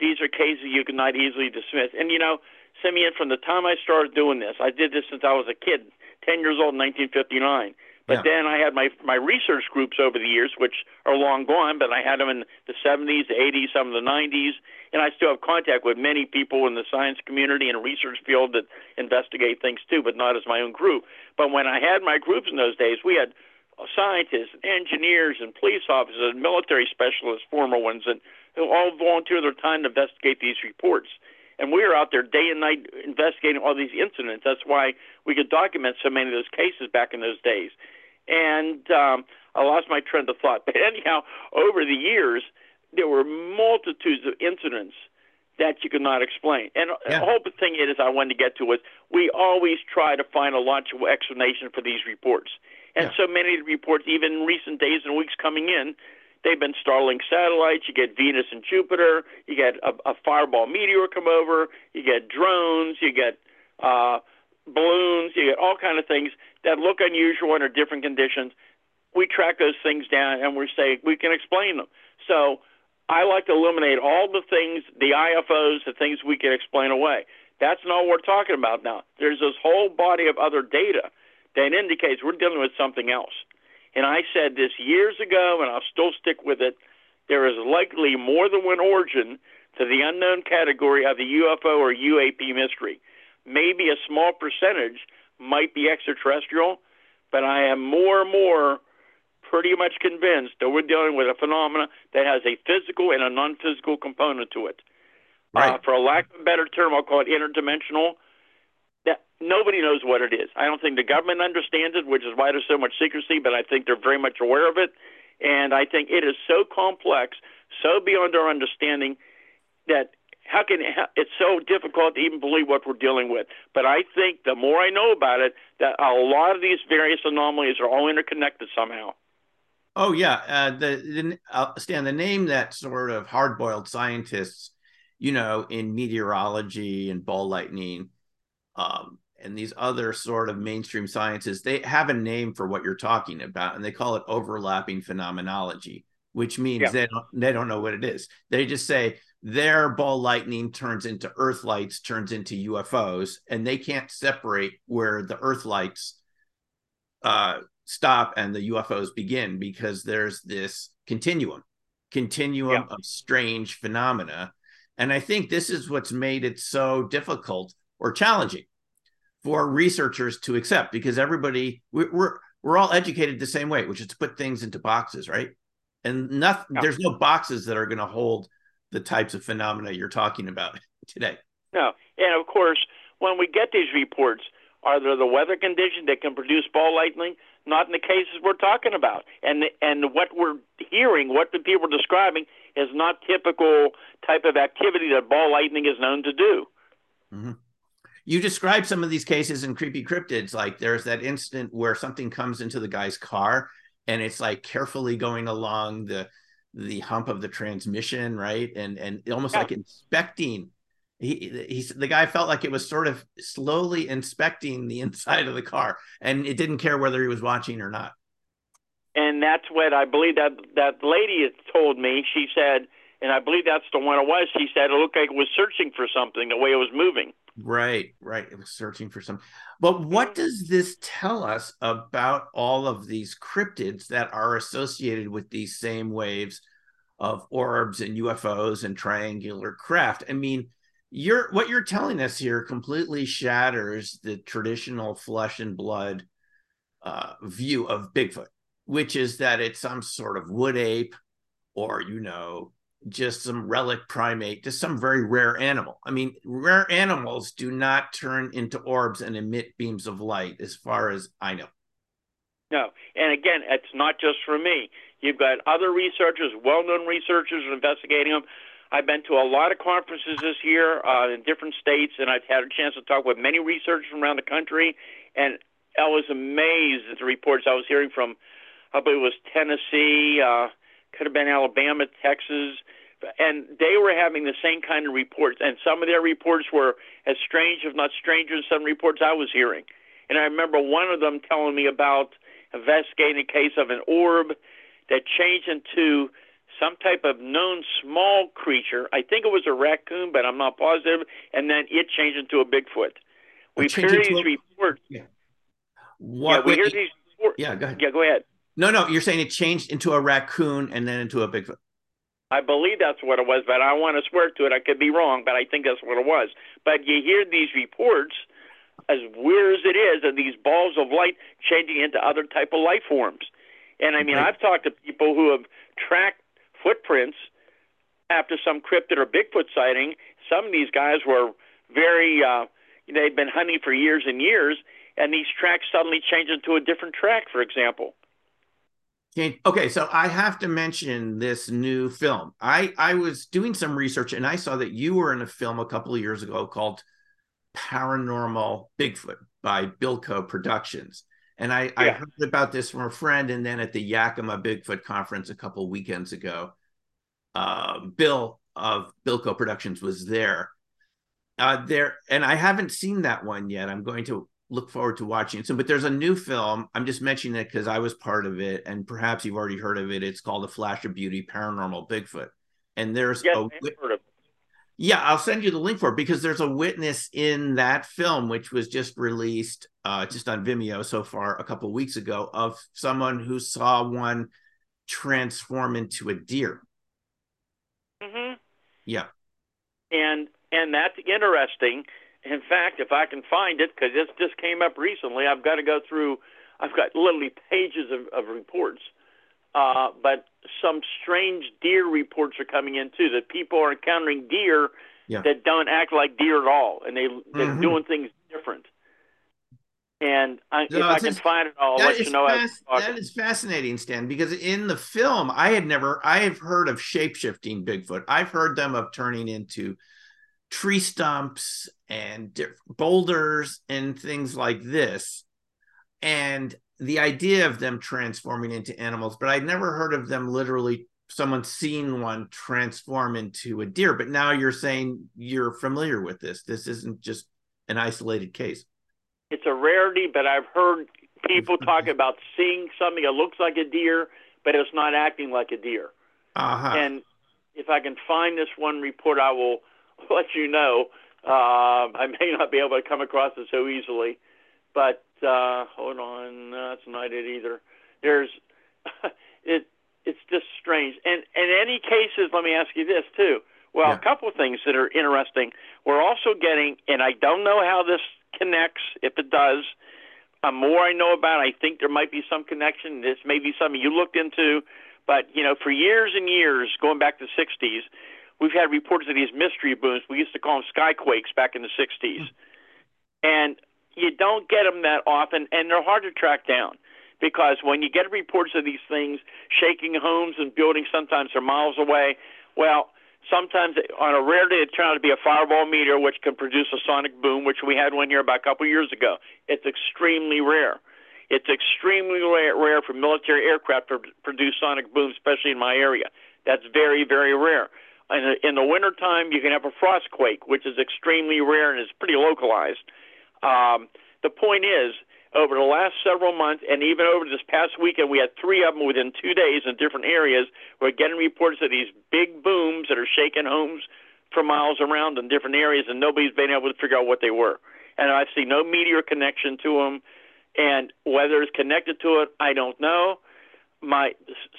[SPEAKER 2] these are cases you cannot easily dismiss. And you know, Simeon, from the time I started doing this, I did this since I was a kid, 10 years old in 1959. But yeah. then I had my my research groups over the years, which are long gone, but I had them in the 70s, the 80s, some of the 90s, and I still have contact with many people in the science community and research field that investigate things too, but not as my own group. But when I had my groups in those days, we had scientists, engineers, and police officers, and military specialists, former ones, and who all volunteer their time to investigate these reports. And we were out there day and night investigating all these incidents. That's why we could document so many of those cases back in those days. And um, I lost my trend of thought. But anyhow, over the years, there were multitudes of incidents that you could not explain. And yeah. the whole thing is I wanted to get to was we always try to find a logical explanation for these reports. And yeah. so many of the reports, even in recent days and weeks coming in, They've been Starlink satellites. You get Venus and Jupiter. You get a, a fireball meteor come over. You get drones. You get uh, balloons. You get all kind of things that look unusual under different conditions. We track those things down and we say we can explain them. So I like to eliminate all the things, the IFOs, the things we can explain away. That's not what we're talking about now. There's this whole body of other data that indicates we're dealing with something else. And I said this years ago, and I'll still stick with it. There is likely more than one origin to the unknown category of the UFO or UAP mystery. Maybe a small percentage might be extraterrestrial, but I am more and more pretty much convinced that we're dealing with a phenomenon that has a physical and a non-physical component to it.
[SPEAKER 1] Right.
[SPEAKER 2] Uh, for a lack of a better term, I'll call it interdimensional. That nobody knows what it is. I don't think the government understands it, which is why there's so much secrecy. But I think they're very much aware of it, and I think it is so complex, so beyond our understanding that how can it's so difficult to even believe what we're dealing with. But I think the more I know about it, that a lot of these various anomalies are all interconnected somehow.
[SPEAKER 1] Oh yeah, uh, the, the uh, Stan, the name that sort of hard-boiled scientists, you know, in meteorology and ball lightning, um, and these other sort of mainstream sciences, they have a name for what you're talking about, and they call it overlapping phenomenology, which means yeah. they don't they don't know what it is. They just say their ball lightning turns into Earth lights, turns into UFOs, and they can't separate where the Earth lights uh, stop and the UFOs begin because there's this continuum, continuum yeah. of strange phenomena. And I think this is what's made it so difficult or challenging for researchers to accept because everybody we're we're, we're all educated the same way, which is to put things into boxes, right? And nothing yeah. there's no boxes that are going to hold the types of phenomena you're talking about today.
[SPEAKER 2] No, and of course, when we get these reports, are there the weather conditions that can produce ball lightning? Not in the cases we're talking about. And and what we're hearing, what the people are describing, is not typical type of activity that ball lightning is known to do.
[SPEAKER 1] Mm-hmm. You describe some of these cases in creepy cryptids. Like there's that incident where something comes into the guy's car, and it's like carefully going along the the hump of the transmission, right? And and almost yeah. like inspecting he he's the guy felt like it was sort of slowly inspecting the inside of the car and it didn't care whether he was watching or not
[SPEAKER 2] and that's what i believe that that lady had told me she said and i believe that's the one it was she said it looked like it was searching for something the way it was moving
[SPEAKER 1] right right it was searching for something but what mm-hmm. does this tell us about all of these cryptids that are associated with these same waves of orbs and ufos and triangular craft i mean you're what you're telling us here completely shatters the traditional flesh and blood uh, view of Bigfoot, which is that it's some sort of wood ape or you know just some relic primate, just some very rare animal. I mean, rare animals do not turn into orbs and emit beams of light, as far as I know.
[SPEAKER 2] No, and again, it's not just for me. You've got other researchers, well-known researchers, investigating them. I've been to a lot of conferences this year uh, in different states, and I've had a chance to talk with many researchers from around the country. And I was amazed at the reports I was hearing from, I believe it was Tennessee, uh, could have been Alabama, Texas, and they were having the same kind of reports. And some of their reports were as strange, if not stranger, than some reports I was hearing. And I remember one of them telling me about investigating a case of an orb that changed into some type of known small creature. I think it was a raccoon, but I'm not positive. And then it changed into a Bigfoot. We hear these a... reports. Yeah. What, yeah, we hear these reports.
[SPEAKER 1] Yeah, go ahead.
[SPEAKER 2] Yeah, go ahead.
[SPEAKER 1] No, no, you're saying it changed into a raccoon and then into a Bigfoot.
[SPEAKER 2] I believe that's what it was, but I don't want to swear to it. I could be wrong, but I think that's what it was. But you hear these reports, as weird as it is, of these balls of light changing into other type of life forms. And I mean, right. I've talked to people who have tracked footprints after some cryptid or Bigfoot sighting. Some of these guys were very, uh, they'd been hunting for years and years, and these tracks suddenly change into a different track, for example.
[SPEAKER 1] Okay, so I have to mention this new film. I I was doing some research and I saw that you were in a film a couple of years ago called Paranormal Bigfoot by Bilko Productions. And I, yeah. I heard about this from a friend, and then at the Yakima Bigfoot conference a couple weekends ago, uh, Bill of Bilko Productions was there. Uh, there, and I haven't seen that one yet. I'm going to look forward to watching it soon. But there's a new film. I'm just mentioning it because I was part of it, and perhaps you've already heard of it. It's called A Flash of Beauty: Paranormal Bigfoot. And there's
[SPEAKER 2] yes,
[SPEAKER 1] a,
[SPEAKER 2] heard of
[SPEAKER 1] yeah, I'll send you the link for it because there's a witness in that film, which was just released uh, just on Vimeo so far a couple of weeks ago, of someone who saw one transform into a deer.
[SPEAKER 2] Mm-hmm.
[SPEAKER 1] Yeah.
[SPEAKER 2] And and that's interesting. In fact, if I can find it, because this just came up recently, I've got to go through. I've got literally pages of, of reports uh, but some strange deer reports are coming in too. That people are encountering deer yeah. that don't act like deer at all, and they they're mm-hmm. doing things different. And I, no, if I can find it, I'll let you know.
[SPEAKER 1] that is fascinating, Stan, because in the film, I had never, I have heard of shape shifting Bigfoot. I've heard them of turning into tree stumps and boulders and things like this. And the idea of them transforming into animals, but I'd never heard of them literally someone seeing one transform into a deer. But now you're saying you're familiar with this. This isn't just an isolated case.
[SPEAKER 2] It's a rarity, but I've heard people talk about seeing something that looks like a deer, but it's not acting like a deer.
[SPEAKER 1] Uh-huh.
[SPEAKER 2] And if I can find this one report, I will let you know. Uh, I may not be able to come across it so easily, but uh, hold on, that's not it either. There's it. It's just strange. And in any cases, let me ask you this too. Well, yeah. a couple of things that are interesting. We're also getting, and I don't know how this connects. If it does, uh, more I know about, I think there might be some connection. This may be something you looked into, but you know, for years and years, going back to the '60s, we've had reports of these mystery booms. We used to call them skyquakes back in the '60s, and you don't get them that often, and they're hard to track down because when you get reports of these things shaking homes and buildings, sometimes they're miles away. Well, Sometimes on a rare day, it turns out to be a fireball meteor, which can produce a sonic boom, which we had one here about a couple years ago. It's extremely rare. It's extremely rare, rare for military aircraft to produce sonic booms, especially in my area. That's very, very rare. In the, in the wintertime, you can have a frost quake, which is extremely rare and is pretty localized. Um, the point is, over the last several months and even over this past weekend, we had three of them within two days in different areas. We're getting reports of these big booms that are shaking homes for miles around in different areas, and nobody's been able to figure out what they were. And I see no meteor connection to them, and whether it's connected to it, I don't know. My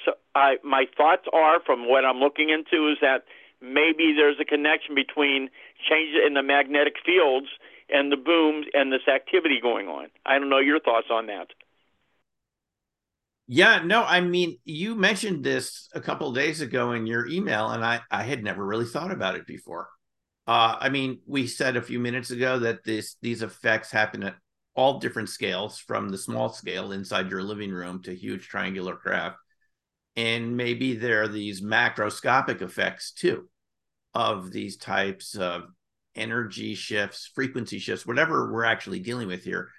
[SPEAKER 2] so I my thoughts are from what I'm looking into is that maybe there's a connection between changes in the magnetic fields and the booms and this activity going on. I don't know your thoughts on that.
[SPEAKER 1] Yeah, no, I mean, you mentioned this a couple days ago in your email, and I, I had never really thought about it before. Uh, I mean, we said a few minutes ago that this these effects happen at all different scales, from the small scale inside your living room to huge triangular craft, and maybe there are these macroscopic effects too, of these types of energy shifts, frequency shifts, whatever we're actually dealing with here,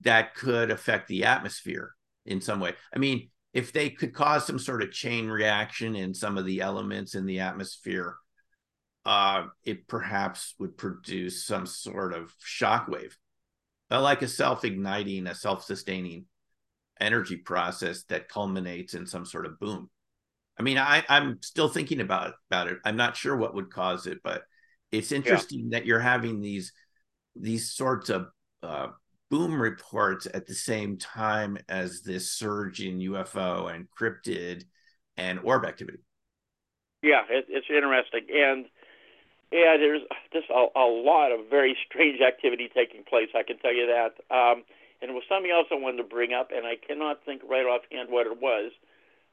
[SPEAKER 1] that could affect the atmosphere in some way. I mean, if they could cause some sort of chain reaction in some of the elements in the atmosphere, uh, it perhaps would produce some sort of shock wave, uh, like a self-igniting, a self-sustaining energy process that culminates in some sort of boom. I mean, I, I'm still thinking about about it. I'm not sure what would cause it, but it's interesting yeah. that you're having these these sorts of uh, boom reports at the same time as this surge in UFO and cryptid and orb activity.
[SPEAKER 2] Yeah, it, it's interesting, and yeah, there's just a, a, lot of very strange activity taking place. I can tell you that. Um, and it was something else I wanted to bring up, and I cannot think right offhand what it was.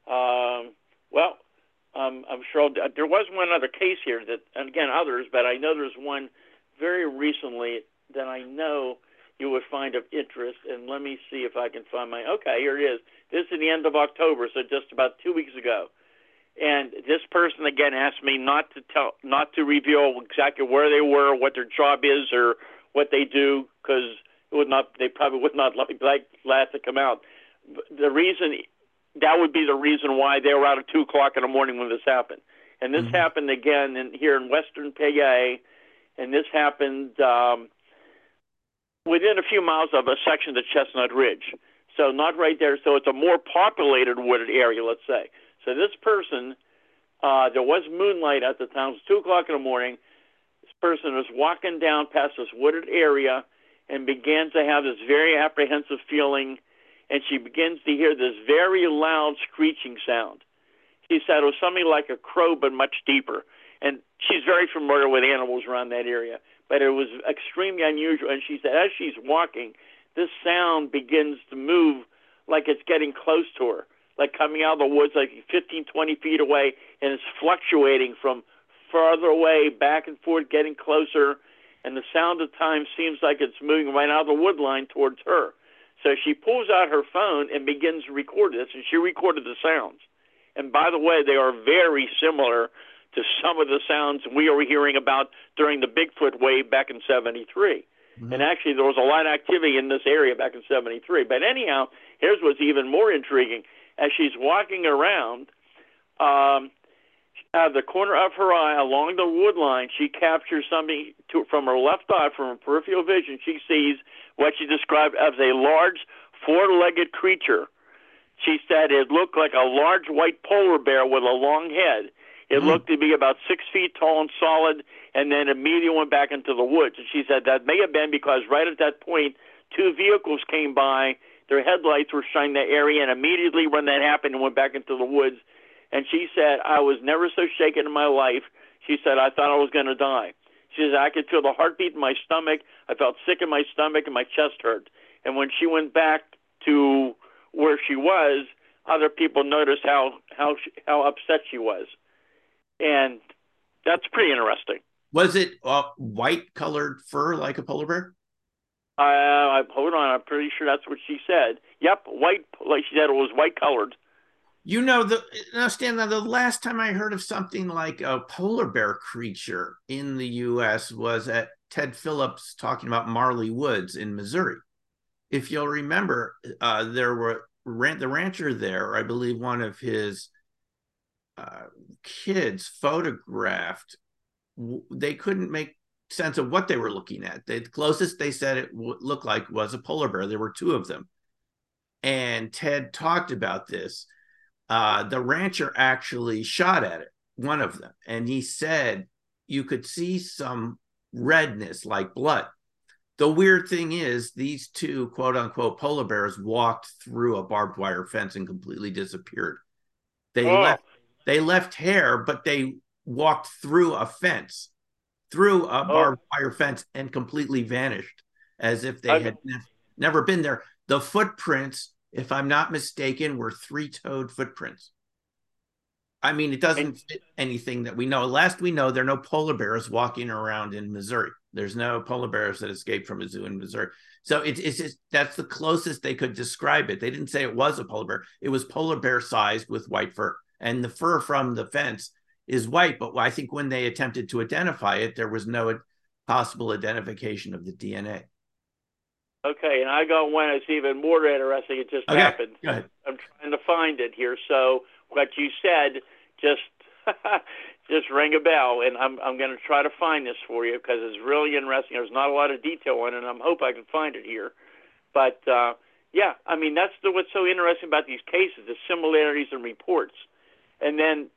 [SPEAKER 2] Um, well, um, I'm sure there was one other case here that, and again, others, but I know there's one very recently that I know you would find of interest. And let me see if I can find my. Okay, here it is. This is the end of October, so just about two weeks ago. And this person again asked me not to tell, not to reveal exactly where they were, what their job is, or what they do, because would not. They probably would not like like that to come out. The reason that would be the reason why they were out at two o'clock in the morning when this happened. And this mm-hmm. happened again in, here in Western PA, and this happened um, within a few miles of a section of Chestnut Ridge. So not right there. So it's a more populated wooded area, let's say. So this person, uh, there was moonlight at the time. It was two o'clock in the morning. This person was walking down past this wooded area and began to have this very apprehensive feeling and she begins to hear this very loud screeching sound. She said it was something like a crow, but much deeper. And she's very familiar with animals around that area, but it was extremely unusual. And she said, as she's walking, this sound begins to move like it's getting close to her, like coming out of the woods, like 15, 20 feet away, and it's fluctuating from farther away, back and forth, getting closer, and the sound of time seems like it's moving right out of the wood line towards her. So she pulls out her phone and begins to record this, and she recorded the sounds. And by the way, they are very similar to some of the sounds we were hearing about during the Bigfoot wave back in 73. Mm-hmm. And actually, there was a lot of activity in this area back in 73. But anyhow, here's what's even more intriguing. As she's walking around, um, out of the corner of her eye along the wood line, she captures something to, from her left eye, from her peripheral vision. She sees what she described as a large four legged creature. She said it looked like a large white polar bear with a long head. It mm. looked to be about six feet tall and solid, and then immediately went back into the woods. And she said that may have been because right at that point, two vehicles came by. Their headlights were shining that area, and immediately when that happened, it went back into the woods and she said, I was never so shaken in my life. She said, I thought I was going to die. She said, I could feel the heartbeat in my stomach. I felt sick in my stomach and my chest hurt. And when she went back to where she was, other people noticed how how she, how upset she was, and that's pretty interesting.
[SPEAKER 1] Was it uh, white colored fur like a polar bear?
[SPEAKER 2] Uh, hold on, I'm pretty sure that's what she said. Yep, white. Like she said, it was white colored.
[SPEAKER 1] You know, the now Stan, the last time I heard of something like a polar bear creature in the US was at Ted Phillips talking about Marley Woods in Missouri. If you'll remember, uh, there were the rancher there, I believe one of his uh, kids photographed. They couldn't make sense of what they were looking at. the closest they said it w- looked like was a polar bear. There were two of them. And Ted talked about this uh, the rancher actually shot at it, one of them, and he said you could see some redness like blood. The weird thing is, these two quote unquote polar bears walked through a barbed wire fence and completely disappeared. They oh. left they left hair, but they walked through a fence, through a oh. barbed wire fence, and completely vanished as if they had ne- never been there. The footprints if I'm not mistaken, were three toed footprints. I mean, it doesn't fit anything that we know. Last we know, there are no polar bears walking around in Missouri. There's no polar bears that escaped from a zoo in Missouri. So it, it's just that's the closest they could describe it. They didn't say it was a polar bear. It was polar bear sized with white fur, and the fur from the fence is white. But I think when they attempted to identify it, there was no possible identification of the DNA.
[SPEAKER 2] Okay, and I got one that's even more interesting. It just
[SPEAKER 1] okay.
[SPEAKER 2] happened. I'm trying to find it here. So what you said just just ring a bell, and I'm I'm going to try to find this for you because it's really interesting. There's not a lot of detail on it, and I hope I can find it here. But uh, yeah, I mean that's the, what's so interesting about these cases: the similarities in reports. And then,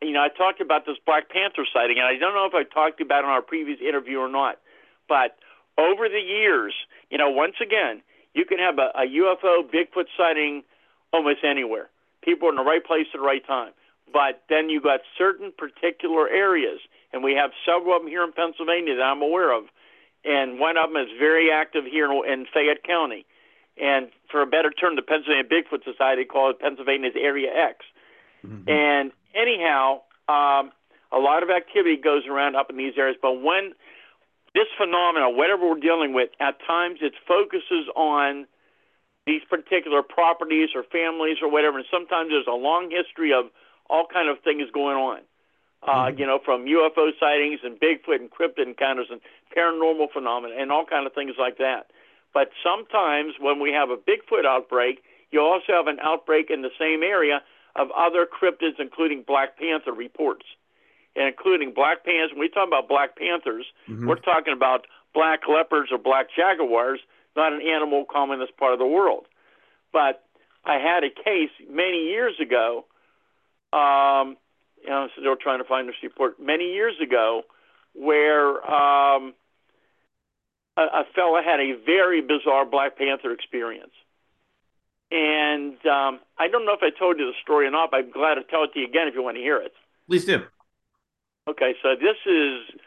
[SPEAKER 2] you know, I talked about this Black Panther sighting, and I don't know if I talked about it on our previous interview or not, but over the years, you know, once again, you can have a, a UFO Bigfoot sighting almost anywhere. People are in the right place at the right time. But then you got certain particular areas, and we have several of them here in Pennsylvania that I'm aware of. And one of them is very active here in, in Fayette County. And for a better term, the Pennsylvania Bigfoot Society calls it Pennsylvania's Area X. Mm-hmm. And anyhow, um, a lot of activity goes around up in these areas. But when this phenomenon, whatever we're dealing with, at times it focuses on these particular properties or families or whatever, and sometimes there's a long history of all kind of things going on. Uh, mm-hmm. You know, from UFO sightings and Bigfoot and cryptid encounters and paranormal phenomena and all kind of things like that. But sometimes when we have a Bigfoot outbreak, you also have an outbreak in the same area of other cryptids, including Black Panther reports including black panthers. When we talk about black panthers, mm-hmm. we're talking about black leopards or black jaguars, not an animal common in this part of the world. But I had a case many years ago. Um, you know, still trying to find this report. Many years ago, where um, a, a fella had a very bizarre Black Panther experience. And um, I don't know if I told you the story or not, but I'm glad to tell it to you again if you want to hear it.
[SPEAKER 1] Please do.
[SPEAKER 2] Okay, so this is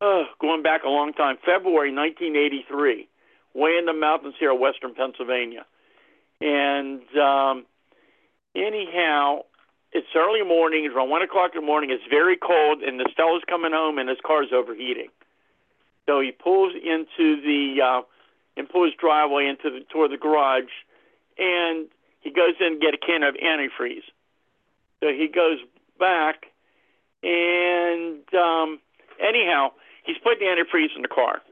[SPEAKER 2] uh, going back a long time, February 1983, way in the mountains here of western Pennsylvania. And um, anyhow, it's early morning. It's around one o'clock in the morning. It's very cold, and the Stella's coming home, and his car's overheating. So he pulls into the uh, and pulls driveway into the toward the garage, and he goes in and get a can of antifreeze. So he goes back, and um, anyhow, he's putting the antifreeze in the car.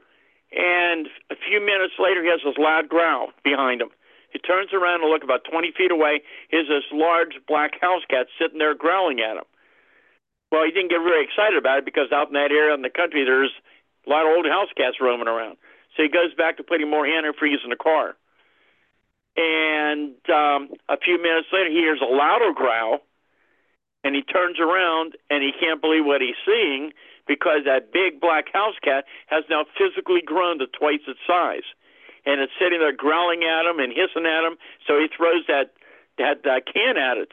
[SPEAKER 2] And a few minutes later, he has this loud growl behind him. He turns around and look about 20 feet away. Here's this large black house cat sitting there growling at him. Well, he didn't get very excited about it because out in that area in the country, there's a lot of old house cats roaming around. So he goes back to putting more antifreeze in the car. And um, a few minutes later, he hears a louder growl, and he turns around and he can't believe what he's seeing because that big black house cat has now physically grown to twice its size and it's sitting there growling at him and hissing at him. So he throws that that uh, can at it,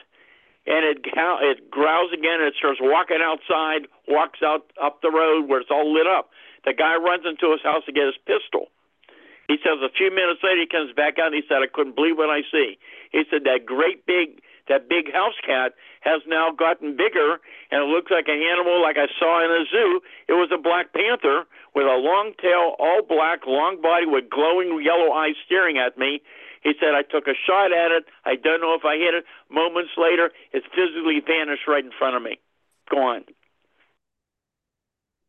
[SPEAKER 2] and it it growls again and it starts walking outside, walks out up the road where it's all lit up. The guy runs into his house to get his pistol. He says a few minutes later he comes back out and he said, I couldn't believe what I see. He said that great big that big house cat has now gotten bigger and it looks like an animal like I saw in a zoo. It was a black panther with a long tail, all black, long body with glowing yellow eyes staring at me. He said, I took a shot at it. I don't know if I hit it. Moments later, it physically vanished right in front of me. Gone.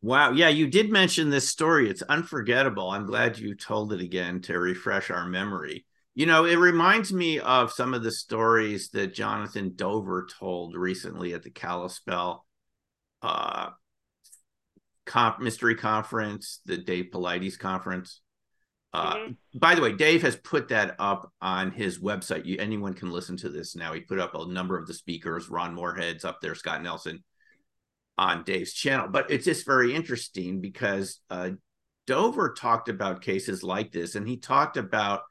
[SPEAKER 1] Wow. Yeah, you did mention this story. It's unforgettable. I'm glad you told it again to refresh our memory. You know, it reminds me of some of the stories that Jonathan Dover told recently at the Kalispell uh, comp- mystery conference, the Dave Paulides conference. Uh, mm-hmm. By the way, Dave has put that up on his website. You, anyone can listen to this now. He put up a number of the speakers. Ron Morehead's up there, Scott Nelson on Dave's channel. But it's just very interesting because uh, Dover talked about cases like this, and he talked about –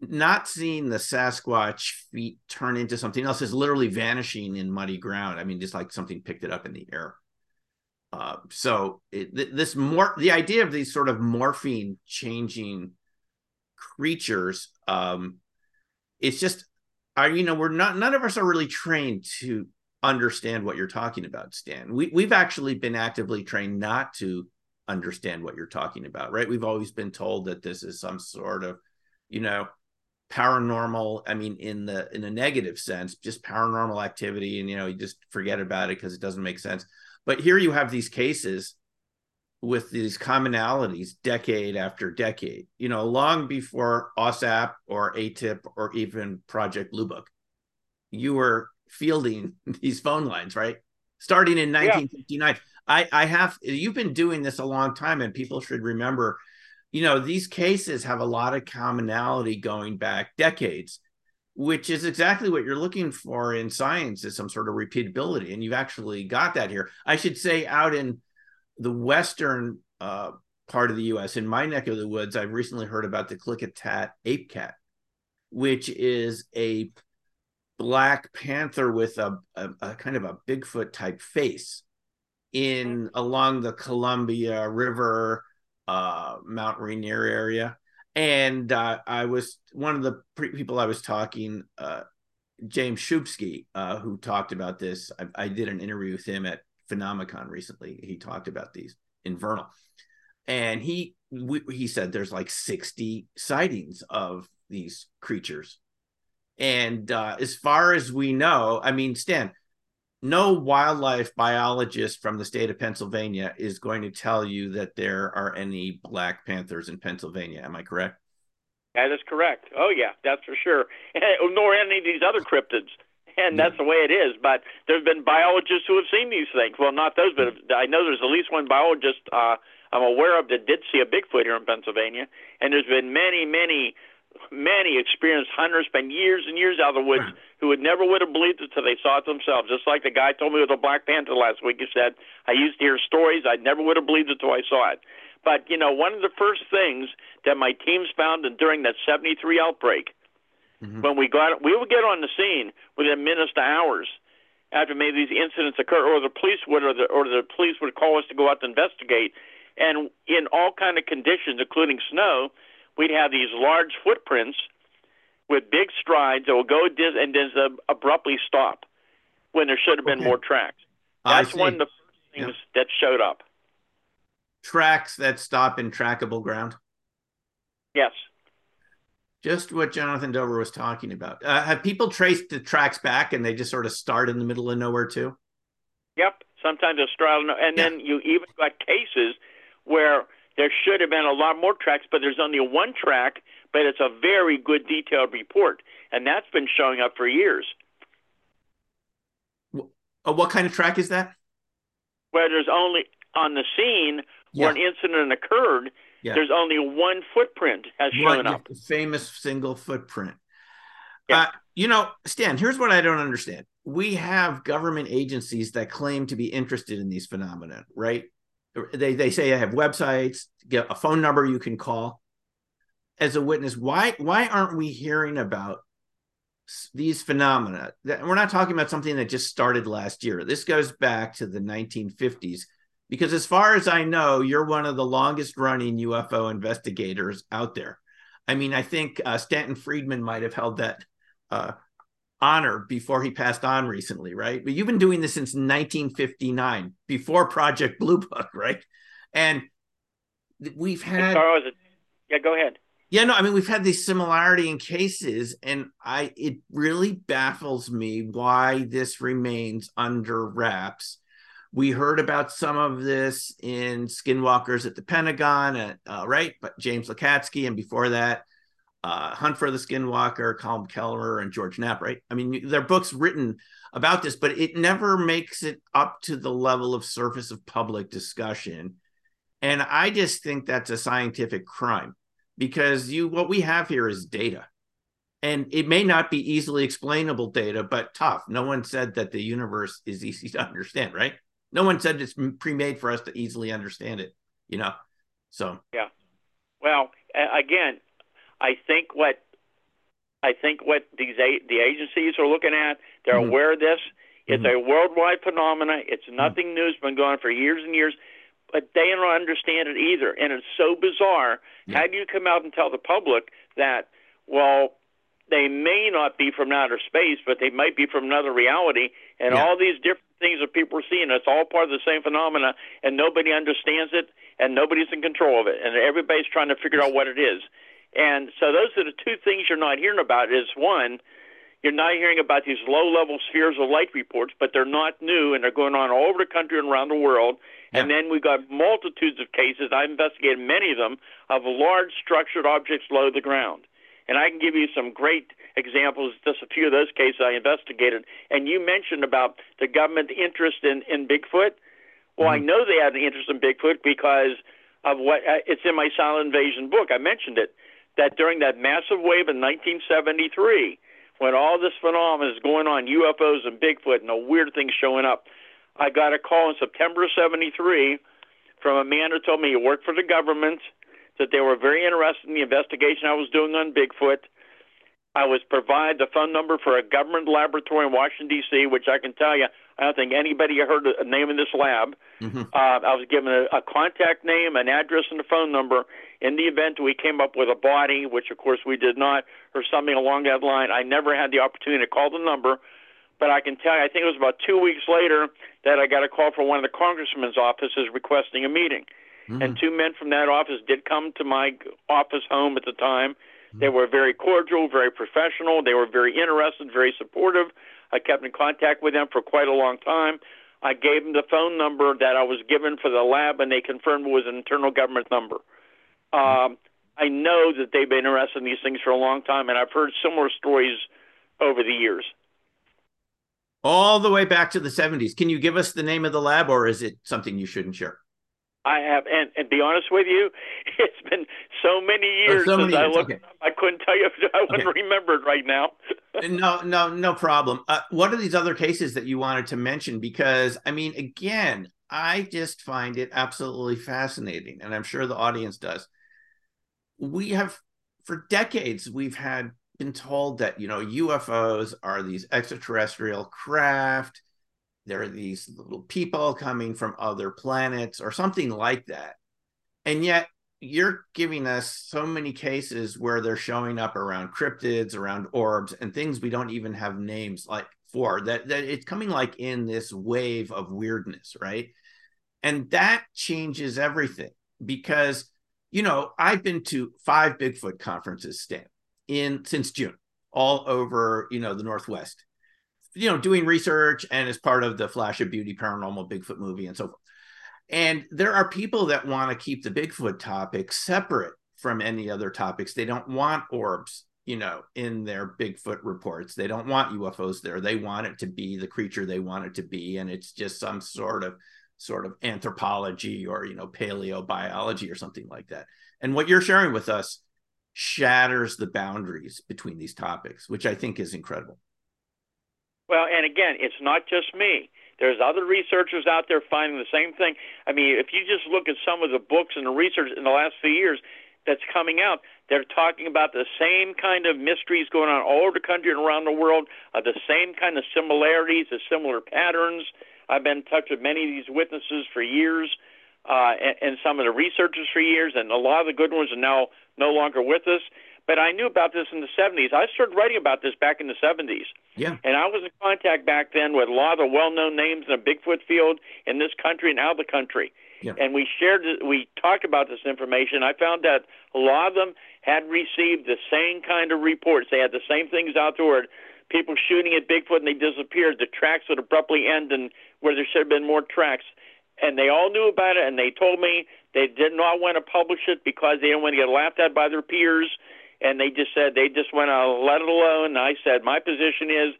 [SPEAKER 1] not seeing the Sasquatch feet turn into something else is literally vanishing in muddy ground. I mean, just like something picked it up in the air. Uh, so it, this more the idea of these sort of morphine changing creatures, um, it's just, I you know, we're not none of us are really trained to understand what you're talking about, Stan. We we've actually been actively trained not to understand what you're talking about, right? We've always been told that this is some sort of you know paranormal i mean in the in a negative sense just paranormal activity and you know you just forget about it because it doesn't make sense. But here you have these cases with these commonalities decade after decade you know long before AAWSAP or AATIP or even project blue book. You were fielding these phone lines right? Starting in 1959 yeah. i i have you've been doing this a long time and people should remember you know, these cases have a lot of commonality going back decades, which is exactly what you're looking for in science is some sort of repeatability. And you've actually got that here. I should say out in the Western uh, part of the US, in my neck of the woods, I've recently heard about the Klickitat ape cat, which is a black panther with a, a, a kind of a Bigfoot type face in along the Columbia River uh, Mount Rainier area. And uh, I was one of the pre- people I was talking, uh, James Shubsky, uh, who talked about this. I, I, did an interview with him at Phenomicon recently. He talked about these in Vernal, and he we, he said there's like 60 sightings of these creatures. And uh, as far as we know, I mean, Stan, no wildlife biologist from the state of Pennsylvania is going to tell you that there are any black panthers in Pennsylvania. Am I correct?
[SPEAKER 2] That is correct. Oh yeah, that's for sure. Nor any of these other cryptids. And that's the way it is. But there have been biologists who have seen these things. Well, not those, but I know there's at least one biologist uh, I'm aware of that did see a Bigfoot here in Pennsylvania. And there's been many, many many experienced hunters spend years and years out of the woods who would never would have believed it until they saw it themselves. Just like the guy told me with the Black Panther last week. He said, I used to hear stories. I never would have believed it until I saw it. But, you know, one of the first things that my teams found during that 73 outbreak, mm-hmm. when we got we would get on the scene within minutes to hours after maybe these incidents occur, or the police would, or the, or the police would call us to go out to investigate. And in all kind of conditions, including snow, we'd have these large footprints with big strides that will go dis- and then abruptly stop when there should have been okay. more tracks. That's one of the things yeah. that showed up.
[SPEAKER 1] Tracks that stop in trackable ground.
[SPEAKER 2] Yes.
[SPEAKER 1] Just what Jonathan Dover was talking about. Uh, have people traced the tracks back and they just sort of start in the middle of nowhere too?
[SPEAKER 2] Yep. Sometimes a straddle, and yeah. then you even got cases there should have been a lot more tracks, but there's only one track, but it's a very good detailed report, and that's been showing up for years.
[SPEAKER 1] Uh, what kind of track is that?
[SPEAKER 2] Where there's only on the scene yeah. where an incident occurred, yeah. there's only one footprint has shown up.
[SPEAKER 1] Famous single footprint. Yeah. Uh, you know, Stan, here's what I don't understand. We have government agencies that claim to be interested in these phenomena, right? They they say I have websites, get a phone number you can call as a witness. Why why aren't we hearing about these phenomena? We're not talking about something that just started last year. This goes back to the 1950s because as far as I know, you're one of the longest running UFO investigators out there. I mean, I think uh, Stanton Friedman might have held that uh, honor before he passed on recently, right? But you've been doing this since 1959, before Project Blue Book, right? And we've had.
[SPEAKER 2] Yeah, go ahead.
[SPEAKER 1] Yeah, no, I mean we've had these similarity in cases, and I it really baffles me why this remains under wraps we heard about some of this in Skinwalkers at the Pentagon, at, uh, right? But James Lacatski, and before that, uh, Hunt for the Skinwalker, Colm Kelleher, and George Knapp, right? I mean, there are books written about this, but it never makes it up to the level of surface of public discussion. And I just think that's a scientific crime because you what we have here is data. And it may not be easily explainable data, but tough. No one said that the universe is easy to understand, right? no one said it's pre-made for us to easily understand it you know so
[SPEAKER 2] yeah well again i think what i think what these the agencies are looking at they're mm-hmm. aware of this it's mm-hmm. a worldwide phenomenon it's mm-hmm. nothing mm-hmm. new it's been going on for years and years but they don't understand it either and it's so bizarre yeah. how do you come out and tell the public that well they may not be from outer space, but they might be from another reality, and yeah. all these different things that people are seeing. It's all part of the same phenomena, and nobody understands it, and nobody's in control of it, and everybody's trying to figure out what it is. And so those are the two things you're not hearing about. Is one, you're not hearing about these low-level spheres of light reports, but they're not new, and they're going on all over the country and around the world. Yeah. And then we've got multitudes of cases. I've investigated many of them of large structured objects low to the ground. And I can give you some great examples, just a few of those cases I investigated. And you mentioned about the government interest in, in Bigfoot. Well, mm-hmm. I know they had an interest in Bigfoot because of what uh, it's in my Silent Invasion book. I mentioned it that during that massive wave in 1973, when all this phenomenon is going on, UFOs and Bigfoot and the weird things showing up, I got a call in September of 73 from a man who told me he worked for the government that they were very interested in the investigation I was doing on Bigfoot. I was provided the phone number for a government laboratory in Washington D.C., which I can tell you, I don't think anybody heard the name of this lab. Mm-hmm. Uh, I was given a, a contact name, an address, and a phone number. In the event we came up with a body, which of course we did not, or something along that line, I never had the opportunity to call the number. But I can tell you, I think it was about two weeks later that I got a call from one of the congressman's offices requesting a meeting. Mm-hmm. And two men from that office did come to my office home at the time. Mm-hmm. They were very cordial, very professional. They were very interested, very supportive. I kept in contact with them for quite a long time. I gave them the phone number that I was given for the lab, and they confirmed it was an internal government number. Um, I know that they've been interested in these things for a long time, and I've heard similar stories over the years.
[SPEAKER 1] All the way back to the 70s. Can you give us the name of the lab, or is it something you shouldn't share?
[SPEAKER 2] I have, and and be honest with you, it's been so many oh, years so since I looked. Okay. I couldn't tell you. If I wouldn't okay. remember it right now.
[SPEAKER 1] no, no, no problem. Uh, what are these other cases that you wanted to mention? Because I mean, again, I just find it absolutely fascinating, and I'm sure the audience does. We have, for decades, we've had been told that you know UFOs are these extraterrestrial craft there are these little people coming from other planets or something like that. And yet, you're giving us so many cases where they're showing up around cryptids, around orbs, and things we don't even have names like for. That that it's coming like in this wave of weirdness, right? And that changes everything because you know I've been to five Bigfoot conferences, Stan, in since June, all over you know the Northwest. You know, doing research and as part of the Flash of Beauty paranormal Bigfoot movie and so forth and there are people that want to keep the Bigfoot topic separate from any other topics. They don't want orbs, you know, in their Bigfoot reports. They don't want UFOs there. They want it to be the creature they want it to be. And it's just some sort of sort of anthropology or, you know, paleobiology or something like that. And what you're sharing with us shatters the boundaries between these topics, which I think is incredible.
[SPEAKER 2] Well, and again, it's not just me. There's other researchers out there finding the same thing. I mean, if you just look at some of the books and the research in the last few years that's coming out, they're talking about the same kind of mysteries going on all over the country and around the world, uh, the same kind of similarities, the similar patterns. I've been in touch with many of these witnesses for years, uh, and, and some of the researchers for years, and a lot of the good ones are now no longer with us. But I knew about this in the 70s. I started writing about this back in the 70s.
[SPEAKER 1] Yeah.
[SPEAKER 2] And I was in contact back then with a lot of the well-known names in the Bigfoot field in this country and out of the country.
[SPEAKER 1] Yeah.
[SPEAKER 2] And we shared, we talked about this information. I found that a lot of them had received the same kind of reports. They had the same things out there people shooting at Bigfoot and they disappeared. The tracks would abruptly end and where there should have been more tracks. And they all knew about it and they told me they did not want to publish it because they didn't want to get laughed at by their peers and they just said they just went to let it alone. And I said my position is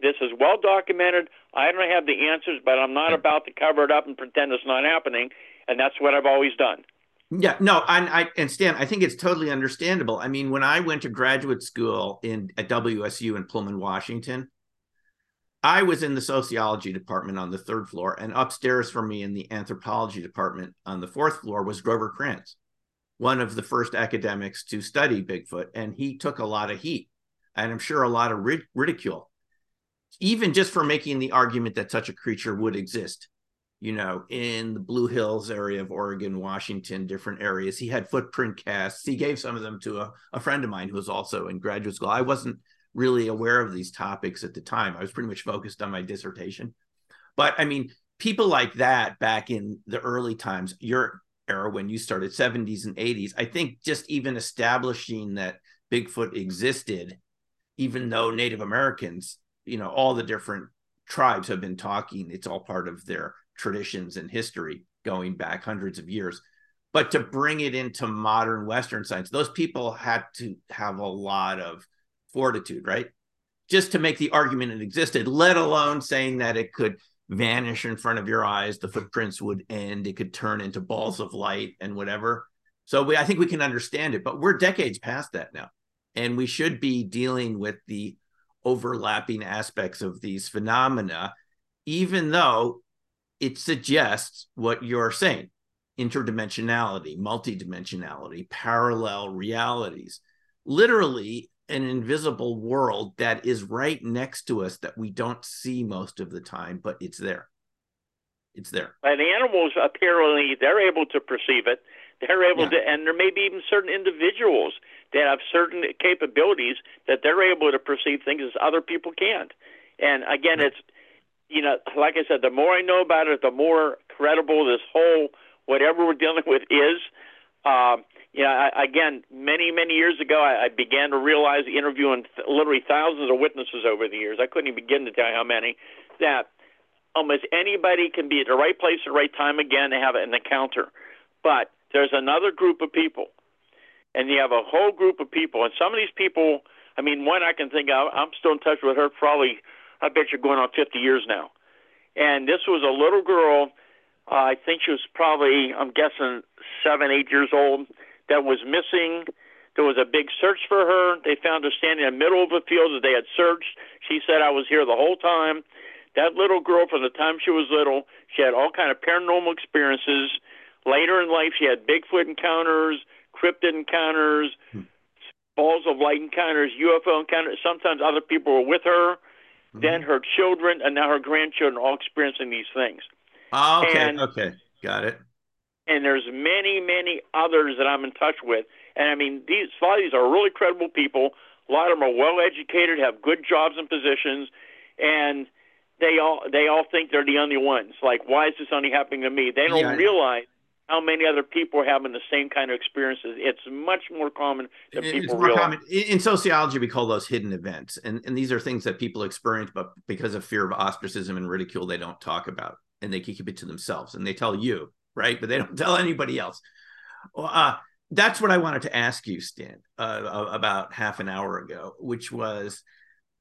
[SPEAKER 2] this is well documented. I don't have the answers, but I'm not about to cover it up and pretend it's not happening, and that's what I've always done.
[SPEAKER 1] Yeah, no, and I and Stan, I think it's totally understandable. I mean, when I went to graduate school in at WSU in Pullman, Washington, I was in the sociology department on the third floor, and upstairs from me in the anthropology department on the fourth floor was Grover Krantz one of the first academics to study Bigfoot, and he took a lot of heat and I'm sure a lot of rid- ridicule, even just for making the argument that such a creature would exist. You know, in the Blue Hills area of Oregon, Washington, different areas. He had footprint casts. He gave some of them to a, a friend of mine who was also in graduate school. I wasn't really aware of these topics at the time. I was pretty much focused on my dissertation. But I mean, people like that back in the early times, you're era when you started 70s and 80s i think just even establishing that bigfoot existed even though native americans you know all the different tribes have been talking it's all part of their traditions and history going back hundreds of years. But to bring it into modern western science those people had to have a lot of fortitude right? Just to make the argument it existed let alone saying that it could vanish in front of your eyes the footprints would end it could turn into balls of light and whatever. So we, i think we can understand it but we're decades past that now. And we should be dealing with the overlapping aspects of these phenomena even though it suggests what you're saying interdimensionality multidimensionality parallel realities literally an invisible world that is right next to us that we don't see most of the time, but it's there. It's there.
[SPEAKER 2] And animals apparently they're able to perceive it. They're able
[SPEAKER 1] Yeah.
[SPEAKER 2] to, and there may be even certain individuals that have certain capabilities that they're able to perceive things as other people can't. And again, it's you know, like I said, the more I know about it, the more credible this whole whatever we're dealing with is. Um, you know, I, again, many many years ago, I, I began to realize, interviewing th- literally thousands of witnesses over the years. I couldn't even begin to tell you how many. That almost anybody can be at the right place at the right time again to have an encounter, but there's another group of people, and you have a whole group of people, and some of these people. I mean, one I can think of. I'm still in touch with her. Probably, I bet you're going on 50 years now. And this was a little girl. Uh, I think she was probably, I'm guessing, seven, eight years old that was missing. There was a big search for her. They found her standing in the middle of a field that they had searched. She said, I was here the whole time. That little girl, from the time she was little, she had all kind of paranormal experiences. Later in life, she had Bigfoot encounters, cryptid encounters, balls of light encounters, UFO encounters. Sometimes other people were with her. Mm-hmm. Then her children and now her grandchildren all experiencing these things.
[SPEAKER 1] Oh, okay,
[SPEAKER 2] and-
[SPEAKER 1] okay, got it.
[SPEAKER 2] and there's many, many others that I'm in touch with. And I mean, these a lot of these are really credible people. A lot of them are well educated, have good jobs and positions, and they all they all think they're the only ones. Like, why is this only happening to me? They don't yeah. realize how many other people are having the same kind of experiences. It's much more common than it's people realize. Common.
[SPEAKER 1] In sociology, we call those hidden events, and and these are things that people experience, but because of fear of ostracism and ridicule, they don't talk about, and they keep it to themselves, and they tell you, right, but they don't tell anybody else. Uh, that's what I wanted to ask you, Stan, uh, about half an hour ago, which was.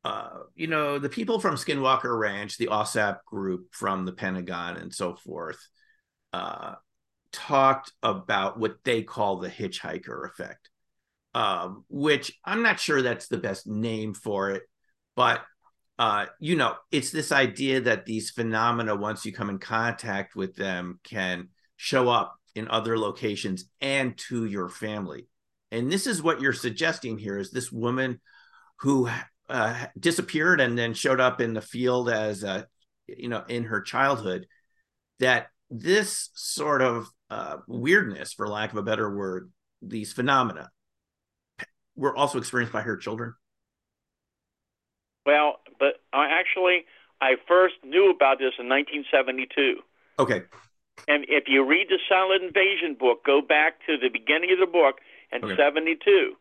[SPEAKER 1] Uh, you know, the people from Skinwalker Ranch, the AAWSAP group from the Pentagon, and so forth, uh, talked about what they call the hitchhiker effect, um, which I'm not sure that's the best name for it, but uh, you know, it's this idea that these phenomena, once you come in contact with them, can show up in other locations and to your family. And this is what you're suggesting here: is this woman who uh, disappeared and then showed up in the field as a, you know, in her childhood, that this sort of uh, weirdness, for lack of a better word, these phenomena were also experienced by her children?
[SPEAKER 2] Well, but I actually, I first knew about this in 1972.
[SPEAKER 1] Okay.
[SPEAKER 2] And if you read the Silent Invasion book, go back to the beginning of the book in okay. 72.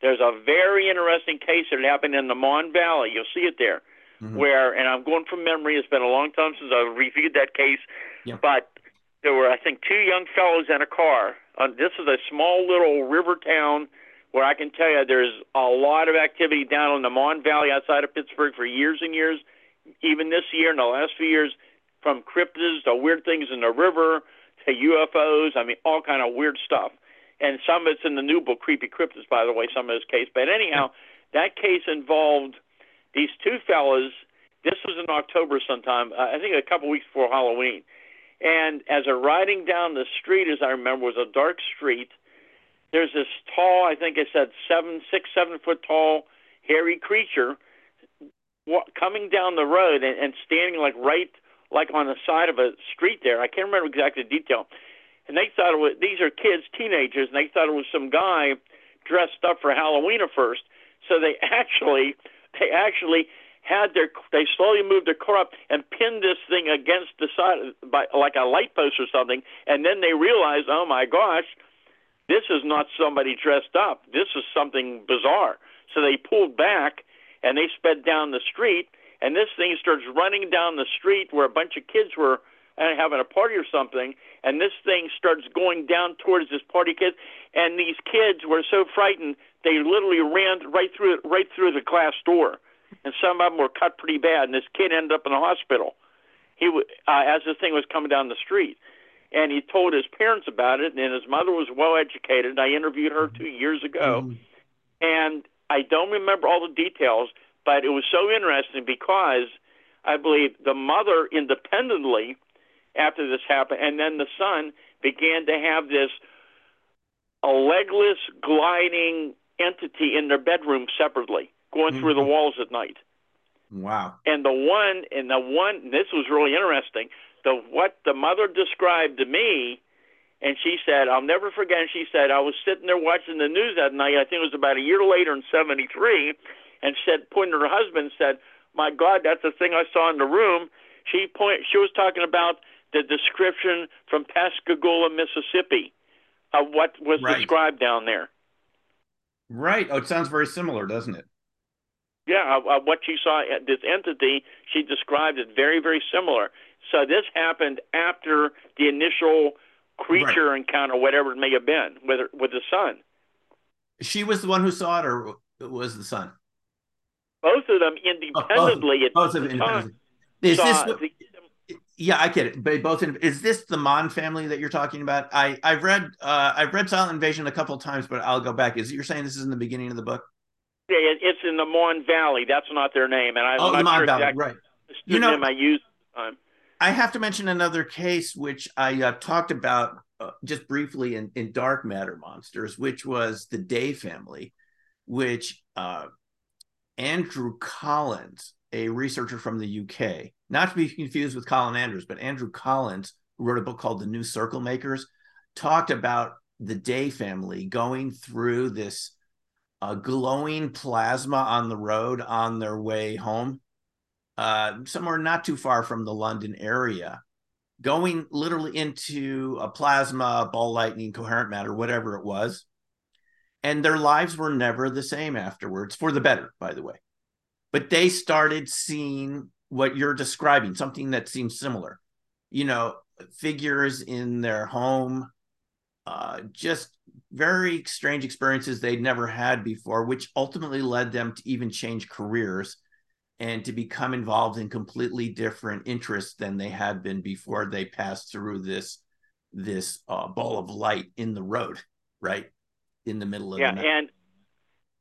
[SPEAKER 2] There's a very interesting case that happened in the Mon Valley. You'll see it there. Mm-hmm. Where, and I'm going from memory, it's been a long time since I've reviewed that case, yeah. but there were, I think, two young fellows in a car. Uh, this is a small little river town where I can tell you there's a lot of activity down in the Mon Valley outside of Pittsburgh for years and years. Even this year, in the last few years, from cryptids to weird things in the river to UFOs. I mean, all kind of weird stuff. And some of it's in the new book, Creepy Cryptids, by the way, some of this case. But anyhow, that case involved these two fellas. This was in October sometime, uh, I think a couple weeks before Halloween and as they're riding down the street, as I remember, was a dark street. There's this tall, I think it said seven, six, seven foot tall, hairy creature coming down the road and, and standing like right, like on the side of a street there. I can't remember exactly the detail. And they thought it was these are kids, teenagers, and they thought it was some guy dressed up for Halloween at first. So they actually, they actually had their they slowly moved their car up and pinned this thing against the side by like a light post or something and then they realized oh my gosh this is not somebody dressed up. This is something bizarre. So they pulled back and they sped down the street and this thing starts running down the street where a bunch of kids were uh, having a party or something and this thing starts going down towards this party kid and these kids were so frightened they literally ran right through right through the glass door and some of them were cut pretty bad. And this kid ended up in the hospital. He uh, as this thing was coming down the street, and he told his parents about it. And his mother was well educated. I interviewed her two years ago, mm-hmm. and I don't remember all the details, but it was so interesting because I believe the mother independently after this happened, and then the son began to have this a legless gliding entity in their bedroom separately going mm-hmm. through the mm-hmm. walls at night.
[SPEAKER 1] Wow.
[SPEAKER 2] And the one, and the one, this was really interesting. The what the mother described to me, and she said, I'll never forget. She said, I was sitting there watching the news that night. I think it was about a year later in '73, and said, pointing to her husband, said, "My God, that's the thing I saw in the room." She point, she was talking about the description from Pascagoula, Mississippi, of what was right. described down there.
[SPEAKER 1] Right. Oh, it sounds very similar, doesn't it?
[SPEAKER 2] Yeah, uh, uh, what she saw, at this entity, she described it very, very similar. So this happened after the initial creature right. encounter, whatever it may have been, with with the son.
[SPEAKER 1] She was the one who saw it, or it was the son?
[SPEAKER 2] Both of them independently. Oh, both, both of them independently.
[SPEAKER 1] Is this? The, yeah, I get it. But both in, is this the Mon family that you're talking about? I I've read uh, I've read Silent Invasion a couple of times, but I'll go back. Is it you're saying this is in the beginning of the book?
[SPEAKER 2] It's in the Mon Valley. That's not their name, and I'm oh, not sure Valley, exactly
[SPEAKER 1] right. you know,
[SPEAKER 2] I used. Um,
[SPEAKER 1] I have to mention another case which I uh, talked about uh, just briefly in, in Dark Matter Monsters, which was the Day family, which uh, Andrew Collins, a researcher from the UK, not to be confused with Colin Andrews, but Andrew Collins, who wrote a book called The New Circle Makers, talked about the Day family going through this uh, glowing plasma on the road on their way home, uh, somewhere not too far from the London area, going literally into a plasma, ball lightning, coherent matter, whatever it was. And their lives were never the same afterwards, for the better, by the way. But they started seeing what you're describing, something that seems similar. You know, figures in their home, uh, just very strange experiences they'd never had before, which ultimately led them to even change careers and to become involved in completely different interests than they had been before they passed through this this uh, ball of light in the road, right in the middle of
[SPEAKER 2] yeah,
[SPEAKER 1] the night.
[SPEAKER 2] and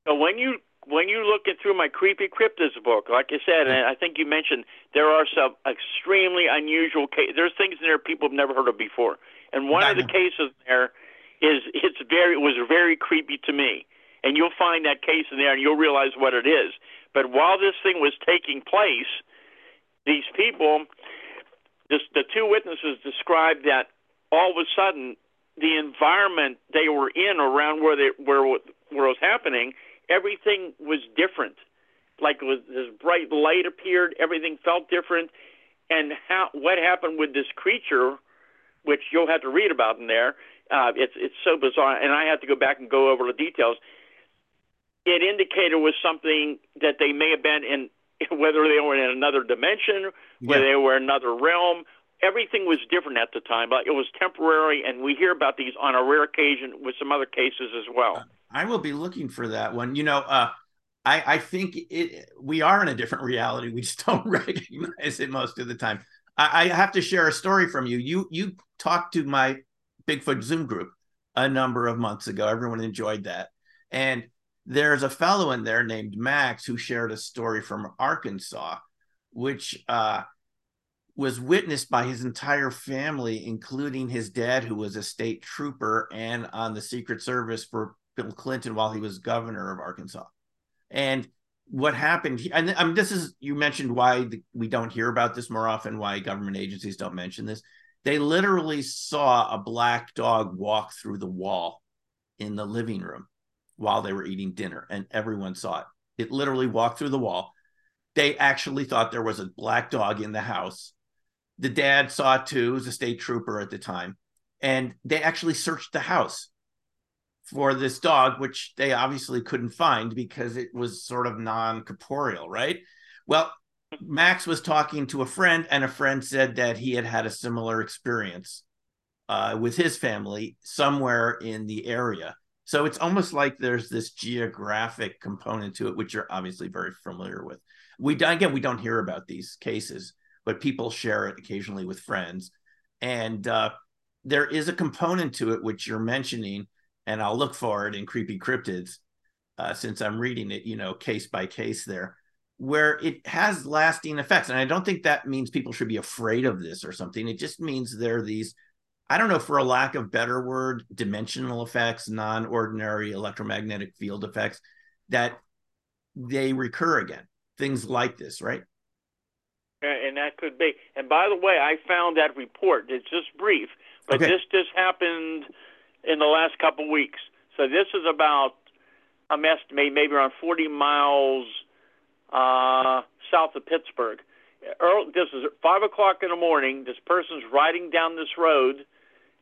[SPEAKER 2] so when you when you look at through my creepy cryptids book, like I said, and I think you mentioned there are some extremely unusual cases. There's things in there people have never heard of before, and one of the cases there is it's very it was very creepy to me. And you'll find that case in there, and you'll realize what it is. But while this thing was taking place, these people, this, the two witnesses described that all of a sudden the environment they were in around where they where where it was happening everything was different. Like was this bright light appeared, everything felt different, and how what happened with this creature, which you'll have to read about in there. Uh, it's it's so bizarre, and I have to go back and go over the details. It indicated was something that they may have been in, whether they were in another dimension, whether yeah. they were in another realm. Everything was different at the time, but it was temporary, and we hear about these on a rare occasion with some other cases as well.
[SPEAKER 1] I will be looking for that one. You know, uh, I I think it we are in a different reality. We just don't recognize it most of the time. I, I have to share a story from you. You you talked to my Bigfoot Zoom group a number of months ago. Everyone enjoyed that, and there's a fellow in there named Max who shared a story from Arkansas, which uh, was witnessed by his entire family, including his dad, who was a state trooper and on the Secret Service for Bill Clinton while he was governor of Arkansas. And what happened, and I mean, this is, you mentioned why the, we don't hear about this more often, why government agencies don't mention this. They literally saw a black dog walk through the wall in the living room while they were eating dinner, and everyone saw it. It literally walked through the wall. They actually thought there was a black dog in the house. The dad saw it too, was a state trooper at the time, and they actually searched the house for this dog, which they obviously couldn't find because it was sort of non corporeal, right? Well, Max was talking to a friend, and a friend said that he had had a similar experience uh, with his family somewhere in the area. So it's almost like there's this geographic component to it, which you're obviously very familiar with. We again, we don't hear about these cases, but people share it occasionally with friends, and uh, there is a component to it which you're mentioning and I'll look for it in Creepy Cryptids uh, since I'm reading it, you know, case by case there, where it has lasting effects. And I don't think that means people should be afraid of this or something. It just means there are these, I don't know, for a lack of better word, dimensional effects, non ordinary electromagnetic field effects that they recur again. Things like this, right?
[SPEAKER 2] And that could be. And by the way, I found that report. It's just brief, but okay. this just happened in the last couple of weeks. So this is about, I'm estimating maybe around 40 miles uh, south of Pittsburgh. Early, this is five o'clock in the morning. This person's riding down this road,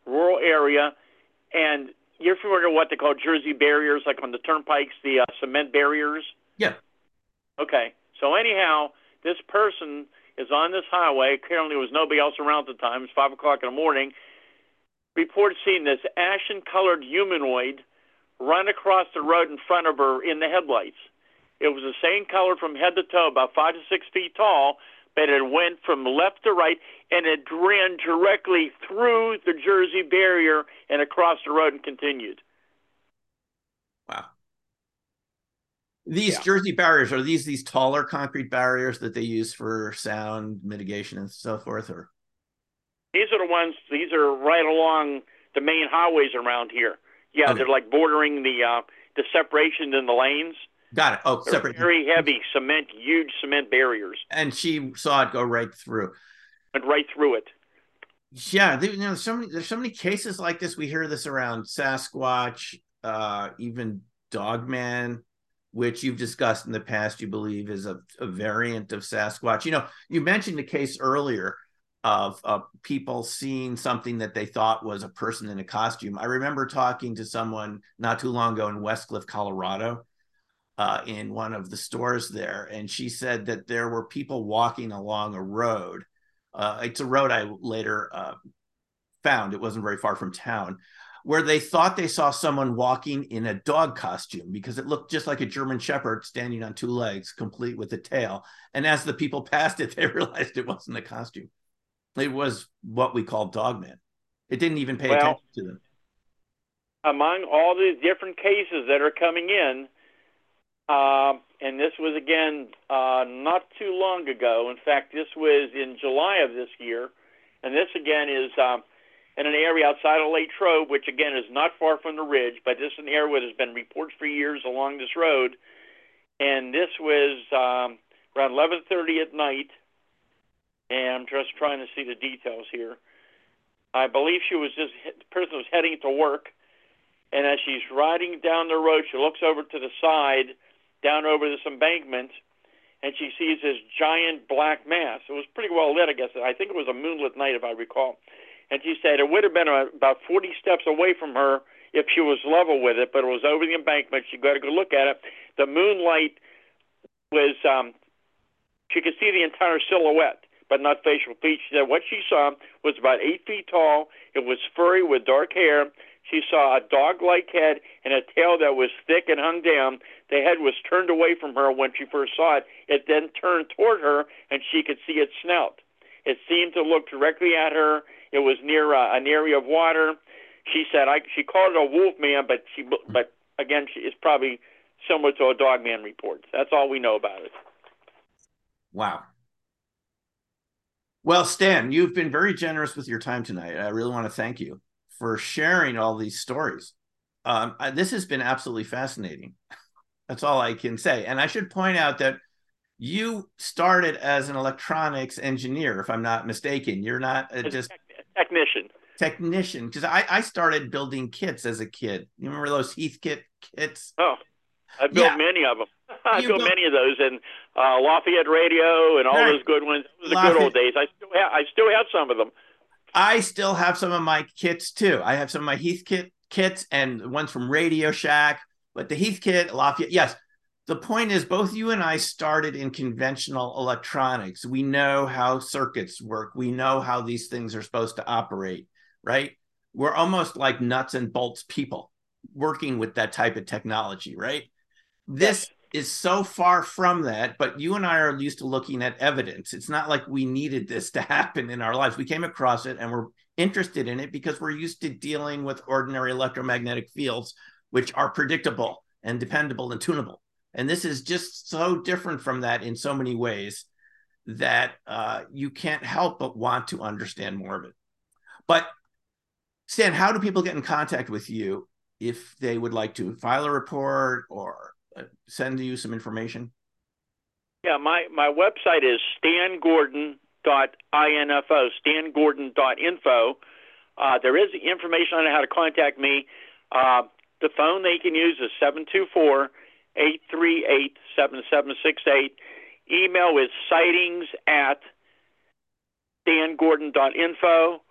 [SPEAKER 2] rural area, and you're familiar with what they call Jersey barriers, like on the turnpikes, the uh, cement barriers.
[SPEAKER 1] Yeah.
[SPEAKER 2] Okay. So anyhow, this person is on this highway. Currently, there was nobody else around at the time. It's five o'clock in the morning, reported seeing this ashen colored humanoid run across the road in front of her in the headlights. It was the same color from head to toe, about five to six feet tall, but it went from left to right and it ran directly through the Jersey barrier and across the road and continued.
[SPEAKER 1] Wow. These yeah. Jersey barriers are these these taller concrete barriers that they use for sound mitigation and so forth, or
[SPEAKER 2] these are the ones. These are right along the main highways around here. Yeah, okay. they're like bordering the uh, the separation in the lanes.
[SPEAKER 1] Got it. Oh, separate.
[SPEAKER 2] Very heavy cement, huge cement barriers.
[SPEAKER 1] And she saw it go right through.
[SPEAKER 2] Went right through it.
[SPEAKER 1] Yeah, you know, so many there's so many cases like this. We hear this around Sasquatch, uh, even Dogman, which you've discussed in the past. You believe is a, a variant of Sasquatch. You know, you mentioned a case earlier of uh, people seeing something that they thought was a person in a costume. I remember talking to someone not too long ago in Westcliffe, Colorado, uh, in one of the stores there, and she said that there were people walking along a road. Uh, it's a road I later uh, found. It wasn't very far from town, where they thought they saw someone walking in a dog costume because it looked just like a German Shepherd standing on two legs, complete with a tail. And as the people passed it, they realized it wasn't a costume. It was what we call dogman. It didn't even pay well, attention to them.
[SPEAKER 2] Among all these different cases that are coming in, uh, and this was again uh, not too long ago. In fact, this was in July of this year, and this again is um, in an area outside of Latrobe, which again is not far from the ridge, but this is an area where there's been reports for years along this road. And this was um, around 11:30 at night and I'm just trying to see the details here. I believe she was just the person was heading to work, and as she's riding down the road, she looks over to the side, down over this embankment, and she sees this giant black mass. It was pretty well lit, I guess. I think it was a moonlit night, if I recall. And she said it would have been about 40 steps away from her if she was level with it, but it was over the embankment. She got to go look at it. The moonlight was, um, she could see the entire silhouette but not facial features. She said what she saw was about eight feet tall. It was furry with dark hair. She saw a dog-like head and a tail that was thick and hung down. The head was turned away from her when she first saw it. It then turned toward her, and she could see its snout. It seemed to look directly at her. It was near uh, an area of water. She said I, she called it a wolf man, but she but again, she, it's probably similar to a dog man report. That's all we know about it.
[SPEAKER 1] Wow. Well, Stan, you've been very generous with your time tonight. I really want to thank you for sharing all these stories. Um, I, this has been absolutely fascinating. That's all I can say. And I should point out that you started as an electronics engineer, if I'm not mistaken. You're not just
[SPEAKER 2] technician.
[SPEAKER 1] Technician, because I, I started building kits as a kid. You remember those Heathkit kits?
[SPEAKER 2] Oh, I built yeah. many of them. I built many of those, and uh, Lafayette Radio and all right. those good ones. Those the good old days. I still have, I still have some of them.
[SPEAKER 1] I still have some of my kits too. I have some of my Heathkit kits and ones from Radio Shack. But the Heathkit, Lafayette, yes. The point is, both you and I started in conventional electronics. We know how circuits work. We know how these things are supposed to operate, right? We're almost like nuts and bolts people working with that type of technology, right? This is so far from that, but you and I are used to looking at evidence. It's not like we needed this to happen in our lives. We came across it and we're interested in it because we're used to dealing with ordinary electromagnetic fields, which are predictable and dependable and tunable. And this is just so different from that in so many ways that uh, you can't help but want to understand more of it. But Stan, how do people get in contact with you if they would like to file a report or send you some information?
[SPEAKER 2] Yeah, my, my website is stangordon.info, stangordon.info. Uh, there is information on how to contact me. Uh, the phone they can use is 724 838 7768. Email is sightings at stangordon.info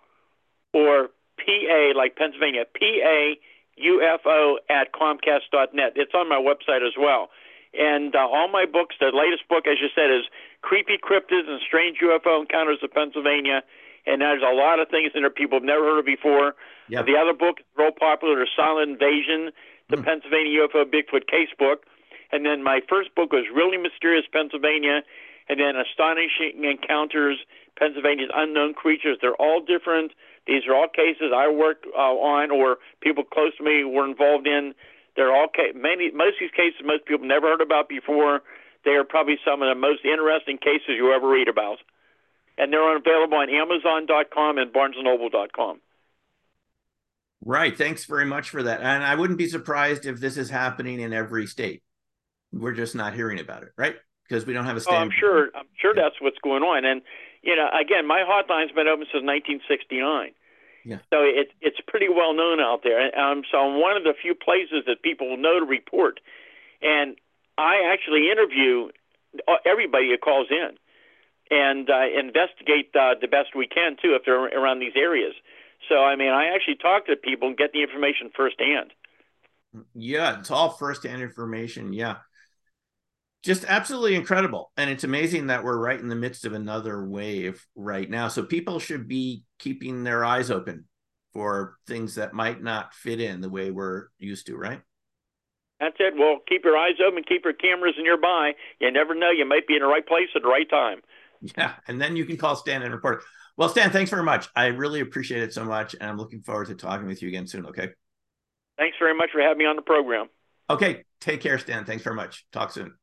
[SPEAKER 2] or PA, like Pennsylvania, PA UFO at Comcast.net. It's on my website as well. And uh, all my books, the latest book, as you said, is Creepy Cryptids and Strange UFO Encounters of Pennsylvania. And there's a lot of things in there people have never heard of before. Yep. The other book, real popular, is Silent Invasion, the mm. Pennsylvania UFO Bigfoot Case Book. And then my first book was Really Mysterious Pennsylvania, and then Astonishing Encounters, Pennsylvania's Unknown Creatures. They're all different these are all cases I worked uh, on, or people close to me were involved in. They're all ca- many most of these cases most people never heard about before. They are probably some of the most interesting cases you ever read about, and they're available on Amazon.com and BarnesandNoble.com.
[SPEAKER 1] Right. Thanks very much for that. And I wouldn't be surprised if this is happening in every state. We're just not hearing about it, right? because we don't have a Stan.
[SPEAKER 2] Oh, I'm sure. I'm sure that's what's going on. And you know, again, my hotline's been open since 1969.
[SPEAKER 1] Yeah.
[SPEAKER 2] So it's it's pretty well known out there. Um, so I'm one of the few places that people know to report, and I actually interview everybody who calls in, and uh, investigate uh, the best we can too if they're around these areas. So I mean, I actually talk to people and get the information firsthand.
[SPEAKER 1] Yeah, it's all firsthand information. Yeah. Just absolutely incredible. And it's amazing that we're right in the midst of another wave right now. So people should be keeping their eyes open for things that might not fit in the way we're used to, right?
[SPEAKER 2] That's it. Well, keep your eyes open, keep your cameras nearby. You never know, you might be in the right place at the right time.
[SPEAKER 1] Yeah, and then you can call Stan and report it. Well, Stan, thanks very much. I really appreciate it so much, and I'm looking forward to talking with you again soon. Okay.
[SPEAKER 2] Thanks very much for having me on the program.
[SPEAKER 1] Okay. Take care, Stan. Thanks very much. Talk soon.